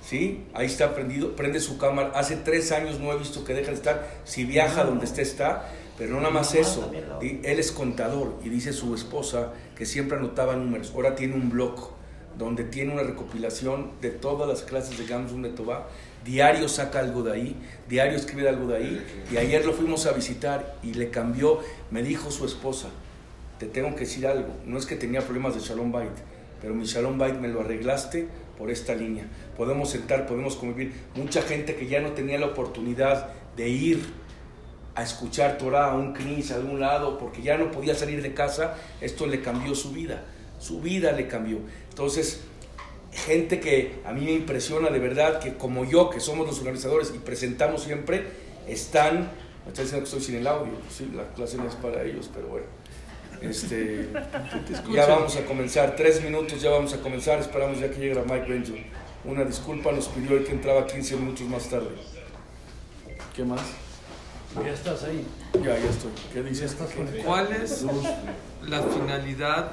¿Sí? Ahí está prendido, prende su cámara. Hace tres años no he visto que deja de estar. Si viaja donde esté, está. Pero no nada más eso. Él es contador y dice su esposa que siempre anotaba números. Ahora tiene un blog donde tiene una recopilación de todas las clases de Gamsun de Tobá. Diario saca algo de ahí, diario escribe algo de ahí. Y ayer lo fuimos a visitar y le cambió. Me dijo su esposa, te tengo que decir algo. No es que tenía problemas de Shalom Bait, pero mi Shalom Bait me lo arreglaste por esta línea. Podemos sentar, podemos convivir. Mucha gente que ya no tenía la oportunidad de ir a escuchar Torah a un knis, a algún lado, porque ya no podía salir de casa, esto le cambió su vida. Su vida le cambió. Entonces, gente que a mí me impresiona de verdad, que como yo, que somos los organizadores y presentamos siempre, están. Me está diciendo que estoy sin el audio. Sí, la clase no es para ellos, pero bueno. Este, ya vamos a comenzar, tres minutos ya vamos a comenzar, esperamos ya que llegue la Mike Benjo. Una disculpa, nos pidió el que entraba 15 minutos más tarde. ¿Qué más? Ya estás ahí. Ya, ya estoy. ¿Qué dices? ¿cuál es la finalidad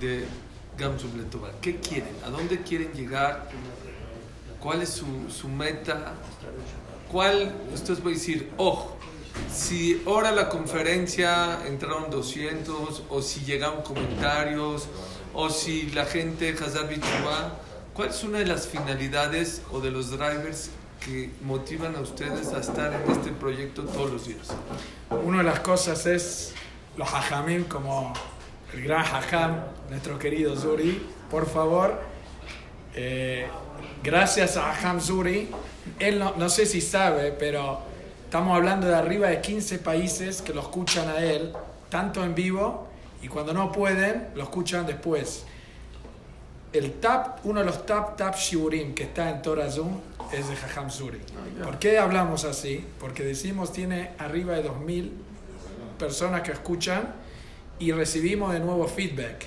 de Gamsum Letova? ¿Qué quieren? ¿A dónde quieren llegar? ¿Cuál es su, su meta? ¿Cuál? Ustedes voy a decir, ojo, si ahora la conferencia entraron 200, o si llegaron comentarios, o si la gente Hazar Bichua, ¿cuál es una de las finalidades o de los drivers que motivan a ustedes a estar en este proyecto todos los días? Una de las cosas es los hajamim, como el gran hajam, nuestro querido Zuri. Por favor, eh, gracias a Hajam Zuri, él no, no sé si sabe, pero estamos hablando de arriba de 15 países que lo escuchan a él, tanto en vivo y cuando no pueden, lo escuchan después. El tap, uno de los tap tap shiurim que está en Torah Zoom es de Hajam Zuri. ¿Por qué hablamos así? Porque decimos tiene arriba de 2000 personas que escuchan y recibimos de nuevo feedback.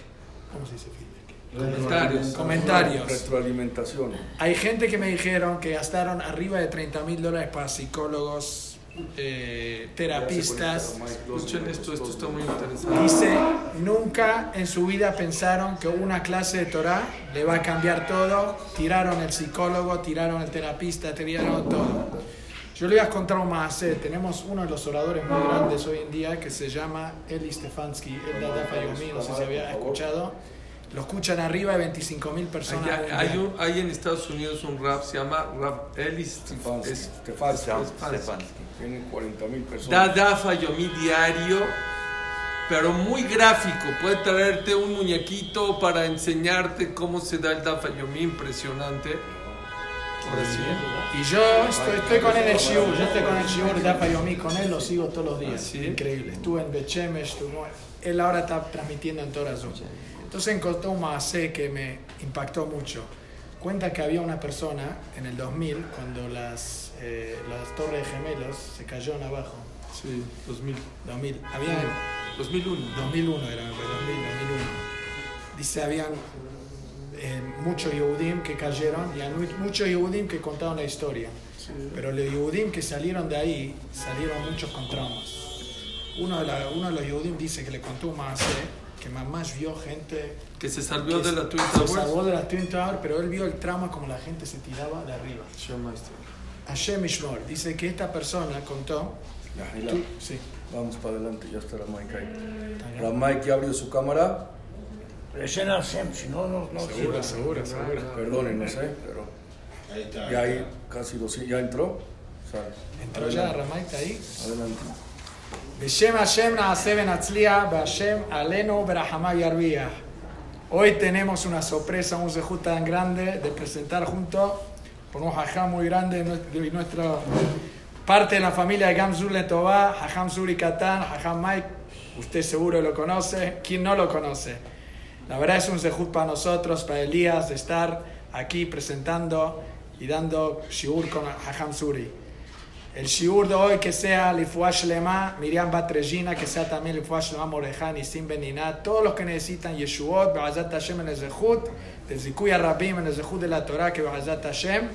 ¿Cómo se dice feedback? Comentarios. Comentarios. Retroalimentación. Hay gente que me dijeron que gastaron arriba de 30 mil dólares para psicólogos, eh, terapistas. Escuchen esto, esto está muy interesante. Dice, nunca en su vida pensaron que una clase de Torah le va a cambiar todo. Tiraron el psicólogo, tiraron el terapista, tiraron todo. Yo le voy a contar un más. Tenemos uno de los oradores muy grandes hoy en día que se llama Eli Stefansky, el Dada Fayomi, no sé si había escuchado. Lo escuchan arriba de 25 mil personas. Hay, un- hay en Estados Unidos un rap, se llama Rap Stefansky. es- Stefansky. Stefansky. Tienen 40 mil Da personas. Dafa Yomi diario, pero muy gráfico. Puede traerte un muñequito para enseñarte cómo se da el Dafa Yomi, impresionante. Ahora sí. Y yo estoy, estoy con él en el Shiur, yo estoy con el Shiur de Dafa Yomi, con él lo sigo todos los días. ¿Ah, sí? Increíble. Estuve en Bechemesh, estuve- él ahora está transmitiendo en Torah Zoom. Entonces encontré un maasé que me impactó mucho. Cuenta que había una persona en el 2000, cuando las, eh, las torres gemelos se cayeron abajo. Sí, 2000. 2000. Había 2001. 2001 era, 2000, 2001. Dice, habían eh, muchos Yehudim que cayeron y muchos Yehudim que contaron la historia. Pero los Yehudim que salieron de ahí, salieron muchos con traumas. Uno de, la- uno de los Yehudim dice que le contó un maasé que mamás vio gente Que se salvió que de la Twin se Towers. salvó de la Twin Tower, pero él vio el trauma como la gente se tiraba de arriba. Hashem Ishmor dice que esta persona contó... Y la- tú- sí, Vamos para adelante, ya está la Mike ahí. La Mike ya abrió su cámara. Recién Hashem, si no, no, no. seguro, seguro, seguro. Perdónenos, ¿eh? Pero ya hay casi 200. ¿Ya entró? O sea, Entró ya Ramaita ahí. Adelante. Beshem Hashem Bashem Aleno Hoy tenemos una sorpresa, un sejut tan grande de presentar junto con un hajam muy grande de nuestra parte de la familia de Gamzul Letová, hajam Zuri Katan, hajam Mike. Usted seguro lo conoce, quien no lo conoce. La verdad es un sejut para nosotros, para Elías, de estar aquí presentando y dando shiur con hajam Zuri. El shiur de hoy que sea Lifuash Lema, Miriam Batrejina, que sea también Lifuash Lema Morejani, Sin Beninat, todos los que necesitan Yeshuot, Be'azat Hashem en el Zehut, del Zikuya Rabim en el Zehut de la Torah, que Be'azat Hashem,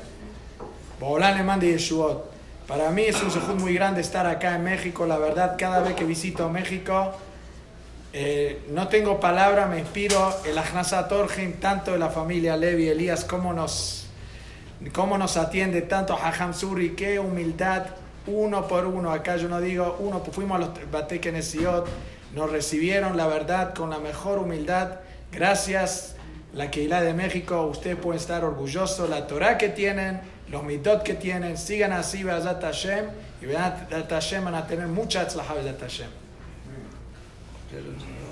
Boolán le mande Yeshuot. Para mí es un Zehut muy grande estar acá en México, la verdad, cada vez que visito México, eh, no tengo palabra, me inspiro el Ahnasat Orjim, tanto de la familia Levi, Elías, cómo nos cómo nos atiende tanto Hajam Suri, qué humildad, uno por uno. Acá yo no digo uno, pues fuimos a los Bate Kenesiot, nos recibieron, la verdad, con la mejor humildad. Gracias, la Keilah de México, ustedes pueden estar orgullosos, la Torah que tienen, los mitot que tienen, sigan así, Be'azat Hashem, y Be'azat Hashem van a tener mucha Be'azat Hashem.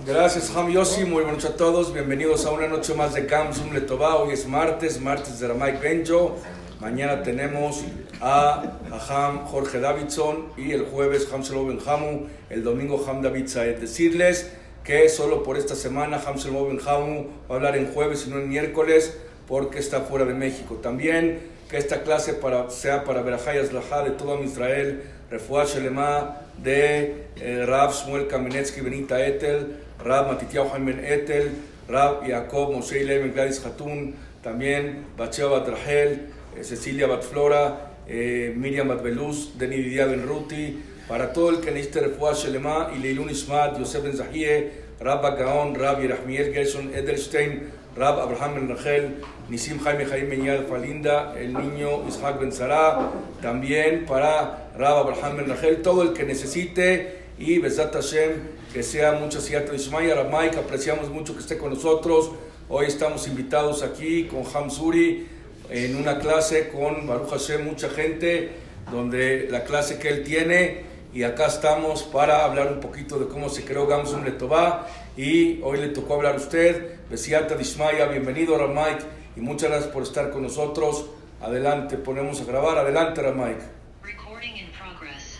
Gracias, Ham Yossi. Muy buenas a todos. Bienvenidos a una noche más de Zoom Letová. Hoy es martes, martes de Ramay Benjo. Mañana tenemos a, a Ham Jorge Davidson y el jueves Ham Selo Benjamu. El domingo Ham David Saed. Decirles que solo por esta semana Ham Selo Benjamu va a hablar en jueves y no en miércoles porque está fuera de México. También que esta clase para, sea para Berajayas Lajá de todo Israel, Refuah Shelema de eh, Rav Shmuel Kamenetsky Benita Etel, Rab Matitiao Jaime Etel, Rab Jacob Moshe Leven Gladys Hatun, también Bachea Batrahel, eh, Cecilia Batflora, eh, Miriam Batbeluz, Deni Didia Ben Ruti, para todo el que necesite Refuah Shelema y Leilun Ismat, Yosef Ben Zahie, Rab Gaon, Rab Yerahmiel Gerson Edelstein, Rab Abraham Ben Rachel, Nisim Jaime Jaime Benyal Falinda, el niño Ishaq Ben Sarah, también para Rab Abraham Ben Rachel, todo el que necesite y Besat Hashem, que sea mucha Siyata Ismaya, Ramay, que apreciamos mucho que esté con nosotros. Hoy estamos invitados aquí con Hamzuri en una clase con Baruch Hashem, mucha gente, donde la clase que él tiene, y acá estamos para hablar un poquito de cómo se creó Gamsum Letová, y hoy le tocó hablar a usted, Besiata Dishmaya, bienvenido Ramaik, y muchas gracias por estar con nosotros. Adelante, ponemos a grabar, adelante Ramaik. Recording in progress.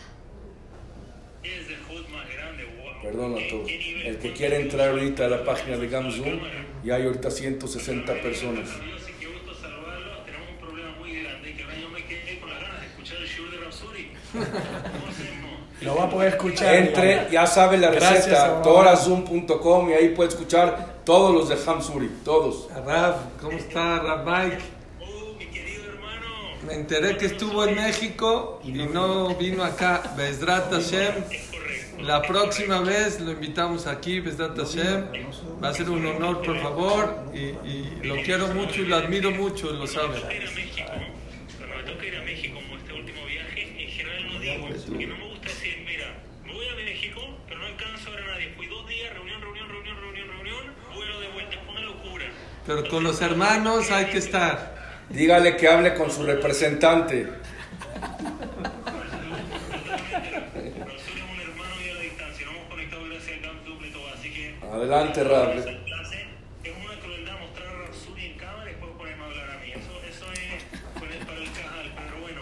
Es el hood más grande, wow. Perdón a ¿Qué- todos. El que quiera entrar ahorita a la página de Gamzoom, ya hay ahorita 160 personas. Lo va a poder escuchar. Entre, ya sabe la Gracias, receta, Abraham. torazoom.com y ahí puede escuchar todos los de Hamsuri, todos. Rab, ¿cómo está Rab Mike? Oh, mi querido hermano. Me enteré que estuvo en México y no vino acá. Bezrat Hashem. La próxima vez lo invitamos aquí, Bezrat Hashem. Va a ser un honor, por favor. Y, y lo quiero mucho y lo admiro mucho, lo sabe. Me toca ir a México. Cuando me toca ir a México, como este último viaje, en general no digo. Porque no me gusta decir, mira, me voy a México, pero no alcanzo a ver a nadie. Fui dos días, reunión, reunión, reunión, reunión, reunión, vuelo de vuelta. Es una locura. Pero con los hermanos hay que estar. Dígale que hable con su representante. Adelante, Rab. esa clase es una crueldad mostrar a Rapsuri en cámara y después ponerme a hablar a mí. Eso, eso es para el cajal, pero bueno,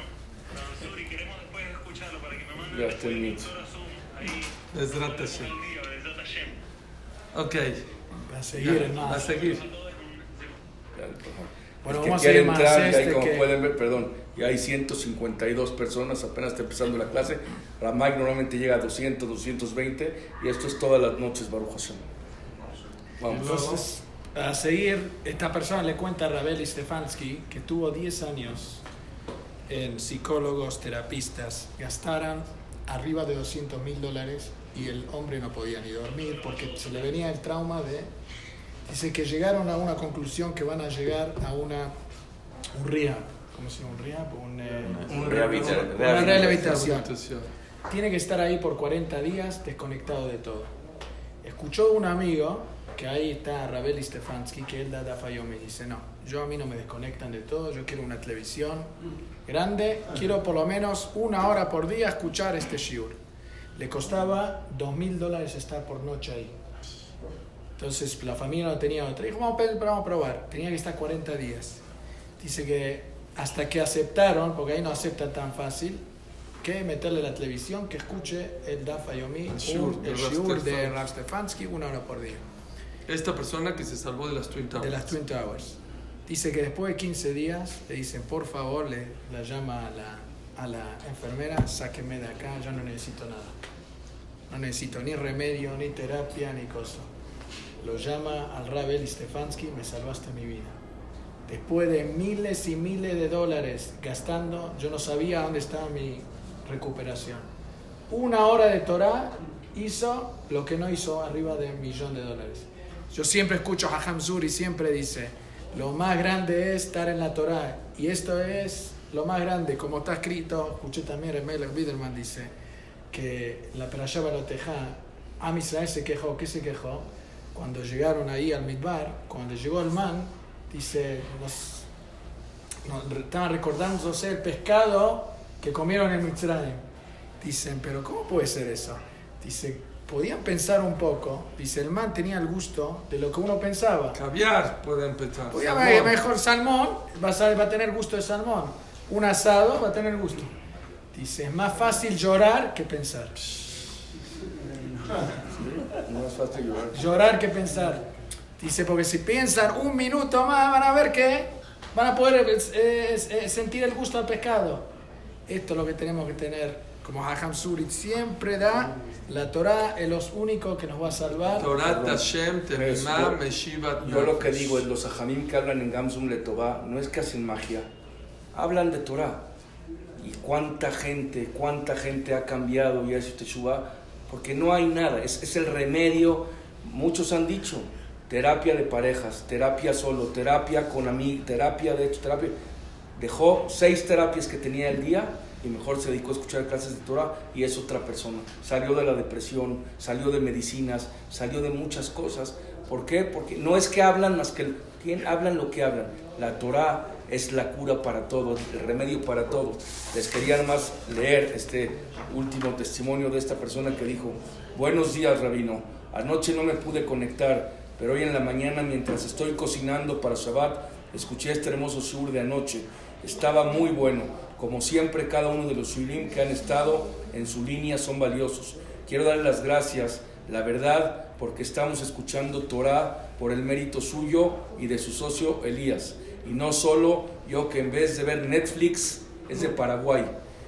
Rapsuri, queremos después escucharlo para que me manden Ya está el Azul, ahí. Ok, Va a seguir, va a seguir. Bueno, el que vamos a quiere ir más entrar, y ahí este como que- pueden ver, perdón, ya hay 152 personas, apenas está empezando la clase. Ramay normalmente llega a 200, 220 y esto es todas las noches, Baruch Hashem. Vamos. Entonces, a seguir, esta persona le cuenta a Rabeli Stefansky que tuvo 10 años en psicólogos, terapistas, gastaron arriba de 200 mil dólares y el hombre no podía ni dormir porque se le venía el trauma de... Dice que llegaron a una conclusión que van a llegar a una, un rehab. ¿Cómo se llama un rehab? Un, eh, Un rehabilita- una. Rehabilitación. Tiene que estar ahí por 40 días desconectado de todo. Escuchó un amigo, que ahí está Rabeli Stefansky, que él da Dafa Yomi, dice, no, yo a mí no me desconectan de todo, yo quiero una televisión grande, quiero por lo menos una hora por día escuchar este shiur. Le costaba dos mil dólares estar por noche ahí. Entonces la familia no tenía otra. Dijo, vamos vamos a probar. Tenía que estar 40 días. Dice que hasta que aceptaron, porque ahí no aceptan tan fácil, que meterle la televisión, que escuche el Dafa Yomi, El shiur un- de el shiur de. Rav Stefansky, una hora por día, Esta persona que se salvó de las Twin Towers. de las Twin Towers. Dice que después de 15 días le dicen, por favor, le la llama a la, a la enfermera, sáqueme de acá, yo no necesito nada. No necesito ni remedio, ni terapia, ni cosa. Lo llama al Rabel Stefansky, me salvaste mi vida. Después de miles y miles de dólares gastando, yo no sabía dónde estaba mi recuperación. Una hora de Torah hizo lo que no hizo arriba de un millón de dólares. Yo siempre escucho a Hamzur y siempre dice, lo más grande es estar en la Torah. Y esto es lo más grande, como está escrito, escuché también el Melech Biderman dice, que la Perashá Baloteja, Am Israel se quejó, ¿qué se quejó? Cuando llegaron ahí al Midbar, cuando llegó el man, dice, nos, nos estaban recordándose el pescado que comieron en Mitzrayim. Dicen, pero ¿cómo puede ser eso? Dice, podían pensar un poco. Dice, el man tenía el gusto de lo que uno pensaba. Caviar puede empezar. Podía Salmón. haber mejor salmón, va a, va a tener gusto de salmón. Un asado va a tener gusto. Dice, es más fácil llorar que pensar. No es fácil llorar. Llorar que pensar. Dice, porque si piensan un minuto más, van a ver que van a poder eh, eh, sentir el gusto al pescado. Esto es lo que tenemos que tener. Como Hajam Surit siempre da, la Torah es lo único que nos va a salvar. Temimá, Yo- Meshivat Yo lo que digo es, los ajamim que hablan en Gamsum Letová no es que hacen magia, hablan de Torah. Y cuánta gente, cuánta gente ha cambiado y ha hecho Teshuvah, porque no hay nada, es, es el remedio. Muchos han dicho, terapia de parejas, terapia solo, terapia con amigos, terapia de hecho, terapia. Dejó seis terapias que tenía el día y mejor se dedicó a escuchar clases de Torah y es otra persona. Salió de la depresión, salió de medicinas, salió de muchas cosas. ¿Por qué? Porque no es que hablan más que ¿quién? hablan lo que hablan. La Torah es la cura para todo, el remedio para todo. Les quería más leer este último testimonio de esta persona que dijo, buenos días Rabino, anoche no me pude conectar, pero hoy en la mañana mientras estoy cocinando para Shabbat, escuché este hermoso sur de anoche. Estaba muy bueno. Como siempre, cada uno de los shurim que han estado en su línea son valiosos. Quiero darle las gracias, la verdad, porque estamos escuchando Torah por el mérito suyo y de su socio Elías. Y no solo yo que en vez de ver Netflix, es de Paraguay.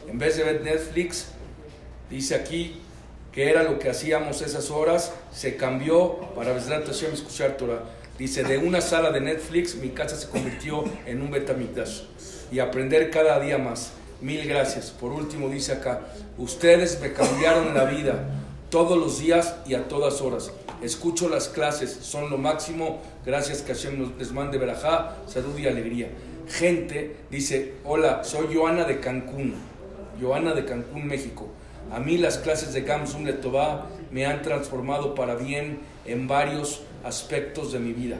En vez de ver Netflix, dice aquí que era lo que hacíamos esas horas, se cambió para escuchar Torah. Dice, de una sala de Netflix, mi casa se convirtió en un Betamikdash. Y aprender cada día más. Mil gracias. Por último, dice acá, ustedes me cambiaron la vida todos los días y a todas horas. Escucho las clases, son lo máximo. Gracias que Hashem nos les mande verajá, salud y alegría. Gente dice, hola, soy Joana de Cancún. Joana de Cancún, México. A mí las clases de Gamsum Letová me han transformado para bien en varios aspectos de mi vida.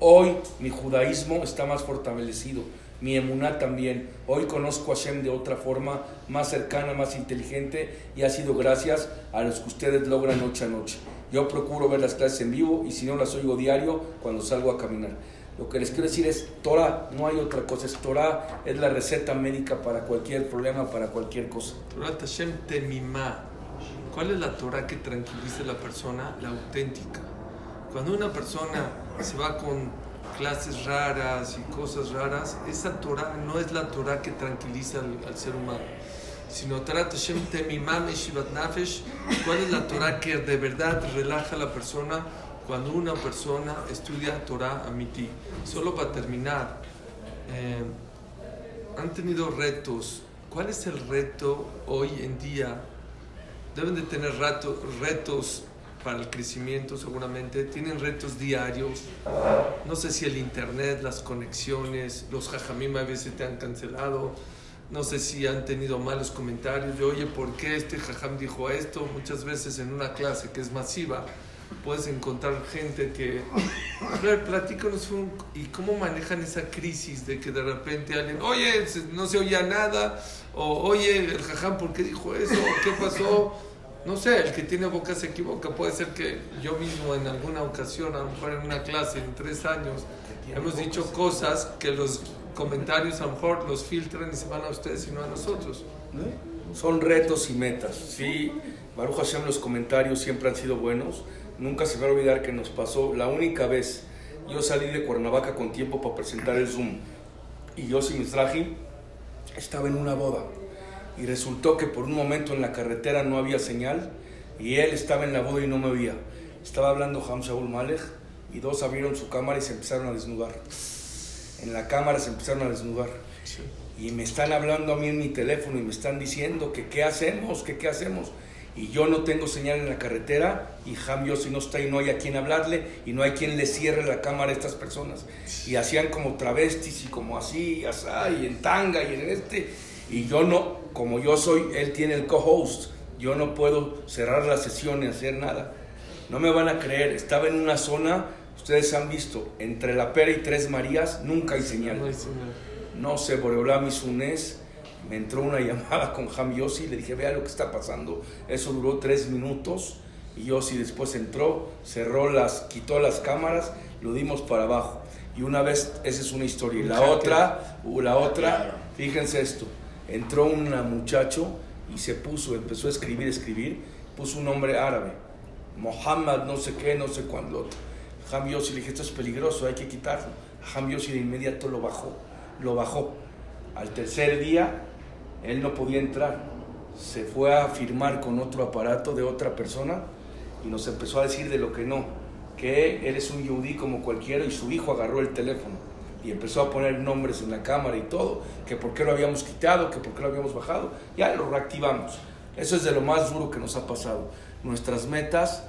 Hoy mi judaísmo está más fortalecido, mi emuná también. Hoy conozco a Hashem de otra forma, más cercana, más inteligente, y ha sido gracias a los que ustedes logran noche a noche. Yo procuro ver las clases en vivo y si no las oigo diario cuando salgo a caminar. Lo que les quiero decir es Torah, no hay otra cosa, es Torah, es la receta médica para cualquier problema, para cualquier cosa. Torat Hashem Temimá. ¿Cuál es la Torah que tranquiliza a la persona? La auténtica. Cuando una persona se va con clases raras y cosas raras, esa Torah no es la Torah que tranquiliza al, ser humano, sino Torat Hashem Temimá Meshivat Nafesh. ¿Cuál es la Torah que de verdad relaja a la persona cuando una persona estudia Torah Amiti? Solo para terminar, eh, han tenido retos. ¿Cuál es el reto hoy en día? Deben de tener rato- retos para el crecimiento seguramente. Tienen retos diarios. No sé si el internet, las conexiones, los jajamim a veces te han cancelado. No sé si han tenido malos comentarios de, oye, ¿por qué este jajam dijo esto? Muchas veces en una clase que es masiva puedes encontrar gente que... A ver, platícanos un- y cómo manejan esa crisis de que de repente alguien, oye, no se oía nada, o oye, el jajam, ¿por qué dijo eso? ¿O ¿Qué pasó? No sé, el que tiene boca se equivoca. Puede ser que yo mismo en alguna ocasión, a lo mejor en una clase en tres años, hemos dicho cosas que los comentarios a lo mejor los filtran y se van a ustedes y no a nosotros. Son retos y metas. Sí, Baruch Hashem, los comentarios siempre han sido buenos. Nunca se va a olvidar que nos pasó la única vez. Yo salí de Cuernavaca con tiempo para presentar el Zoom. Y yo, sin Mizrahi, estaba en una boda. Y resultó que por un momento en la carretera no había señal y él estaba en la boda y no me oía. Estaba hablando Ham Shaul Malek y dos abrieron su cámara y se empezaron a desnudar. En la cámara se empezaron a desnudar. Y me están hablando a mí en mi teléfono y me están diciendo que qué hacemos, que qué hacemos. Y yo no tengo señal en la carretera y Ham Yossi no está y no hay a quien hablarle y no hay quien le cierre la cámara a estas personas. Y hacían como travestis y como así, y asá, y en tanga y en este. Y yo no, como yo soy, él tiene el co-host, yo no puedo cerrar la sesión ni hacer nada. No me van a creer, estaba en una zona, ustedes han visto, entre la pera y tres Marías, nunca hay señal. No hay señal. No sé, es, me entró una llamada con Ham Yossi, le dije, vea lo que está pasando. Eso duró tres minutos y Yossi después entró, cerró las, quitó las cámaras, lo dimos para abajo. Y una vez, esa es una historia. Y la otra, uh, la otra, fíjense esto, entró un muchacho y se puso, empezó a escribir, escribir, puso un nombre árabe, Mohammed, no sé qué, no sé cuándo. Ham Yossi le dije, esto es peligroso, hay que quitarlo. Ham Yossi de inmediato lo bajó, lo bajó. Al tercer día, él no podía entrar. Se fue a firmar con otro aparato de otra persona y nos empezó a decir de lo que no, que él es un yudí como cualquiera y su hijo agarró el teléfono y empezó a poner nombres en la cámara y todo, que por qué lo habíamos quitado, que por qué lo habíamos bajado, ya lo reactivamos. Eso es de lo más duro que nos ha pasado. Nuestras metas,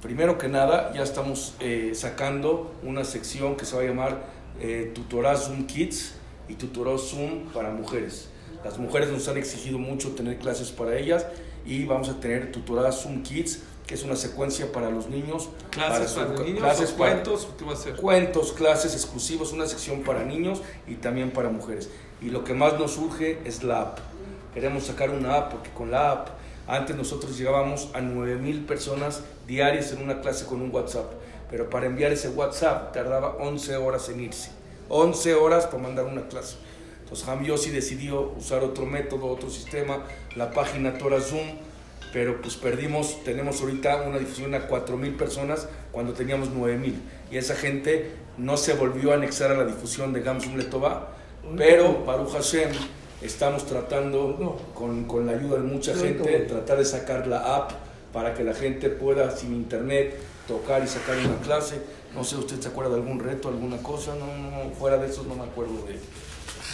primero que nada, ya estamos eh, sacando una sección que se va a llamar eh, Tutorá Zoom Kids y Tutorá Zoom para mujeres. Las mujeres nos han exigido mucho tener clases para ellas y vamos a tener Tutorá Zoom Kids, que es una secuencia para los niños. Clases para, niños clases o para- cuentos, ¿o ¿qué va a ser? cuentos, clases exclusivos, una sección para niños y también para mujeres. Y lo que más nos surge es la app. Queremos sacar una app porque con la app antes nosotros llegábamos a 9000 personas diarias en una clase con un WhatsApp, pero para enviar ese WhatsApp tardaba 11 horas en irse. 11 horas para mandar una clase. Entonces Ham Yossi decidió usar otro método, otro sistema, la página Torah Zoom, pero pues perdimos, tenemos ahorita una difusión a 4.000 personas cuando teníamos 9.000. Y esa gente no se volvió a anexar a la difusión de Gamsum Letová, pero Baruch Hashem estamos tratando con, con la ayuda de mucha gente, tratar de sacar la app para que la gente pueda sin internet tocar y sacar una clase. No sé, ¿usted se acuerda de algún reto, alguna cosa? No, no, fuera de eso no me acuerdo de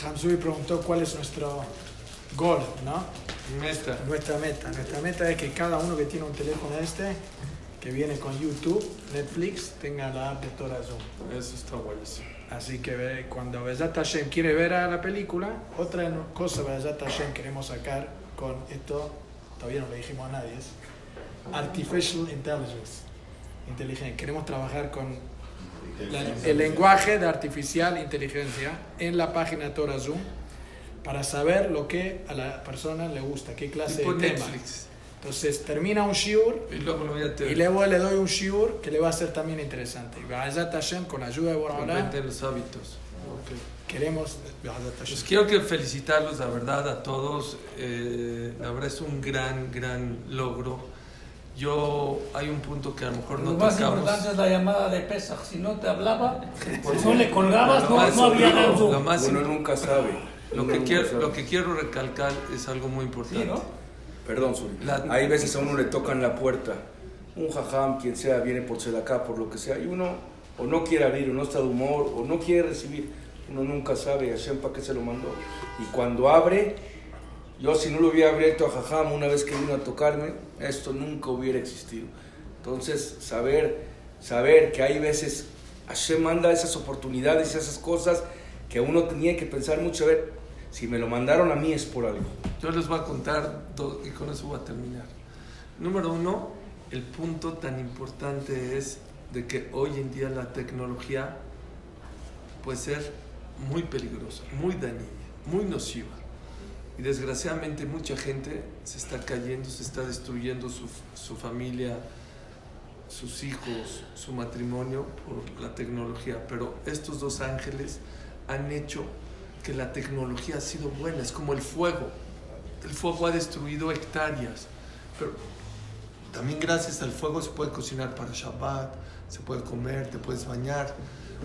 Hamzui preguntó cuál es nuestro gol, ¿no? Meta. Nuestra meta. Nuestra meta es que cada uno que tiene un teléfono este, que viene con YouTube, Netflix, tenga la app de Torah Zoom. Eso está buenísimo. Así que cuando Bezat Hashem quiere ver a la película, otra cosa Bezat Hashem queremos sacar con esto, todavía no le dijimos a nadie, es Artificial Intelligence. Inteligencia. Queremos trabajar con la- el lenguaje de artificial inteligencia en la página Torah Zoom para saber lo que a la persona le gusta, qué clase Tipo de tema. Netflix. Entonces termina un shiur Y luego y luego le doy un shiur que le va a ser también interesante. Y con la ayuda de de los hábitos. Ok. queremos Pues quiero que felicitarlos, la verdad, a todos. Eh, la verdad es un gran, gran logro. Yo, hay un punto que a lo mejor no Lo más tocamos. importante es la llamada de Pesach. Si no te hablaba, si no le colgabas, no, no había más- Uno nunca sabe. Lo que, quiero, lo que quiero recalcar es algo muy importante. Sí, ¿no? Perdón, Suri. La- Hay veces a uno le tocan la puerta. Un jajam, quien sea, viene por acá, por lo que sea. Y uno o no quiere abrir, o no está de humor, o no quiere recibir. Uno nunca sabe Hashem para qué se lo mandó. Y cuando abre, yo si no lo hubiera abierto a jajam una vez que vino a tocarme, esto nunca hubiera existido. Entonces, saber, saber que hay veces Hashem manda esas oportunidades y esas cosas que uno tenía que pensar mucho. A ver, si me lo mandaron a mí es por algo. Yo les voy a contar dos y con eso voy a terminar. Número uno, el punto tan importante es de que hoy en día la tecnología puede ser muy peligrosa, muy dañina, muy nociva. Y desgraciadamente mucha gente se está cayendo, se está destruyendo su, su familia, sus hijos, su matrimonio por la tecnología. Pero estos dos ángeles han hecho que la tecnología ha sido buena, es como el fuego. El fuego ha destruido hectáreas, pero también gracias al fuego se puede cocinar para Shabbat, se puede comer, te puedes bañar.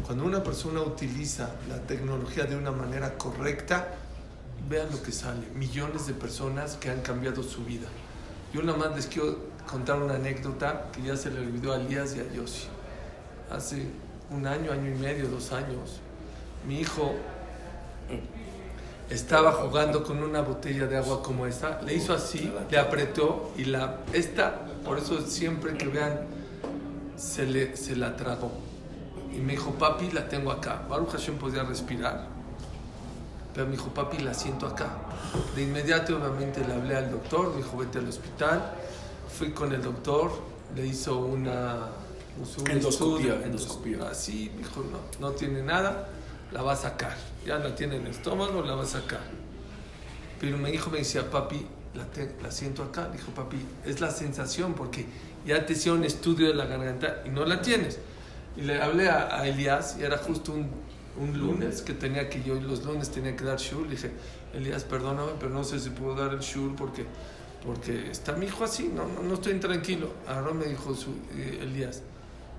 Cuando una persona utiliza la tecnología de una manera correcta, vean lo que sale. Millones de personas que han cambiado su vida. Yo nada más les quiero contar una anécdota que ya se le olvidó a Elías y a Yossi. Hace un año, año y medio, dos años, mi hijo estaba jugando con una botella de agua como esta, le hizo así, le apretó y la esta, por eso siempre que vean, se, le, se la tragó. Y me dijo, papi, la tengo acá. Baruch Hashem podía respirar. Pero me dijo, papi, la siento acá. De inmediato, obviamente, le hablé al doctor, me dijo, vete al hospital. Fui con el doctor, le hizo una... un Endoscopía, estudio, endoscopía. Así, me dijo, no, no tiene nada, la va a sacar. Ya la tiene en el estómago, la va a sacar. Pero mi hijo me decía, papi, la, te- la siento acá. Dijo, papi, es la sensación porque ya te hicieron estudio de la garganta y no la tienes. Y le hablé a, a Elías y era justo un, un lunes que tenía que yo los lunes tenía que dar shur. Le dije, Elías, perdóname, pero no sé si puedo dar el shur porque, porque está mi hijo así, no, no, no estoy tranquilo. Ahora me dijo su, eh, Elías,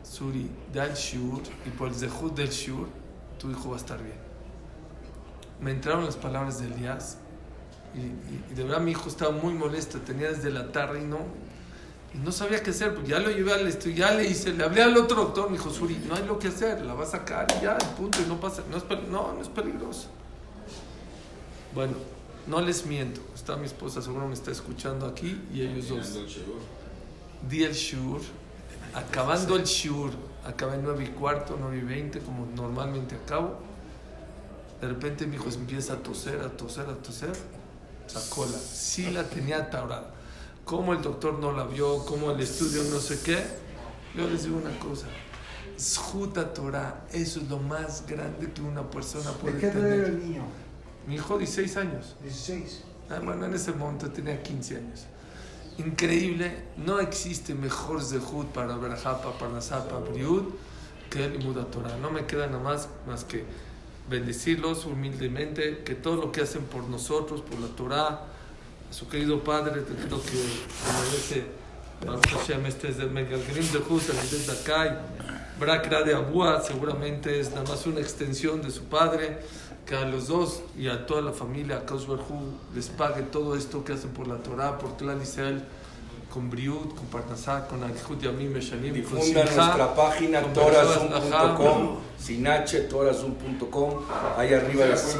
Suri, da el shur y por el zehut del shur, tu hijo va a estar bien. Me entraron las palabras de Elías y, y- y de verdad mi hijo estaba muy molesto, tenía desde la tarde y no, y no sabía qué hacer, pues ya lo llevé al estudio, ya le hice, le hablé al otro doctor, me dijo, Suri, no hay lo que hacer, la va a sacar y ya, punto, y no pasa, no es, no, no es peligroso. Bueno, no les miento, está mi esposa, seguro me está escuchando aquí y ellos dos. Di el shur, acabando el shur, acabé nueve y cuarto, nueve y veinte, como normalmente acabo. De repente mi hijo empieza a toser, a toser, a toser. Sacó la, sí la tenía ataurada. Como el doctor no la vio, como el estudio no sé qué. Yo les digo una cosa. Zhuta Torah, eso es lo más grande que una persona ¿De puede qué edad era tener. el niño? Mi hijo, 16 años. 16. Ah, bueno, en ese momento tenía 15 años. Increíble, no existe mejor zehut para Berajapa, para Nasapa, Briud, que el Limud Torah. No me queda nada más, más que bendecirlos humildemente, que todo lo que hacen por nosotros, por la Torah, a su querido padre, te creo que merece Baruch Hashem, este es del Megalgrim de Jus, el de Brakra de Abua, seguramente es nada más una extensión de su padre, que a los dos y a toda la familia, a Kadosh Baruj Hu, les pague todo esto que hacen por la Torah, por Clan Israel, con Briut, con Parnasá, con Akhut Yamim Meshalim, con Difunda Simcha, nuestra página torazum.com, sinache torazum.com, ahí arriba las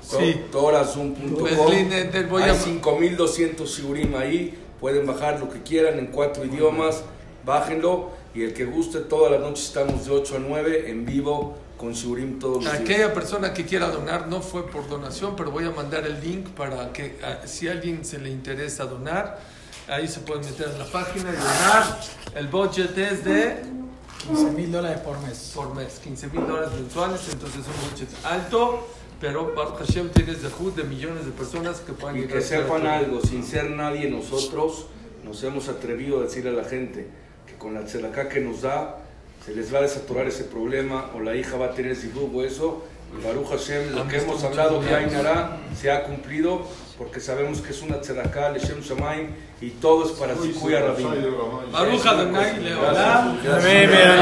Sí. torazum.com. Berlín, eh, Hay a- 5200 sigurim ahí, pueden bajar lo que quieran en cuatro idiomas, bájenlo y el que guste todas las noches estamos de 8 a 9 en vivo con sigurim todos los días. Aquella persona que quiera donar no fue por donación, pero voy a mandar el link para que ah, si a alguien se le interesa donar, ahí se pueden meter en la página y donar. El budget es de 15 mil dólares por mes. por mes, 15 mil dólares mensuales, entonces es un budget alto, pero Baruch Hashem tiene zehut de millones de personas que pueden Y que a ser sepan a- algo, sin ser nadie nosotros, nos hemos atrevido a decirle a la gente que con la tzedakah que nos da, se les va a desaturar ese problema, o la hija va a tener zihub o eso, y Baruch Hashem, lo que hemos hablado de milagros. Ainara, se ha cumplido, porque sabemos que es una tzedakah, Leshem Shamaim, y todo es para Zikuya Rabin. Baruch Adonai Leolam. Amén, amén.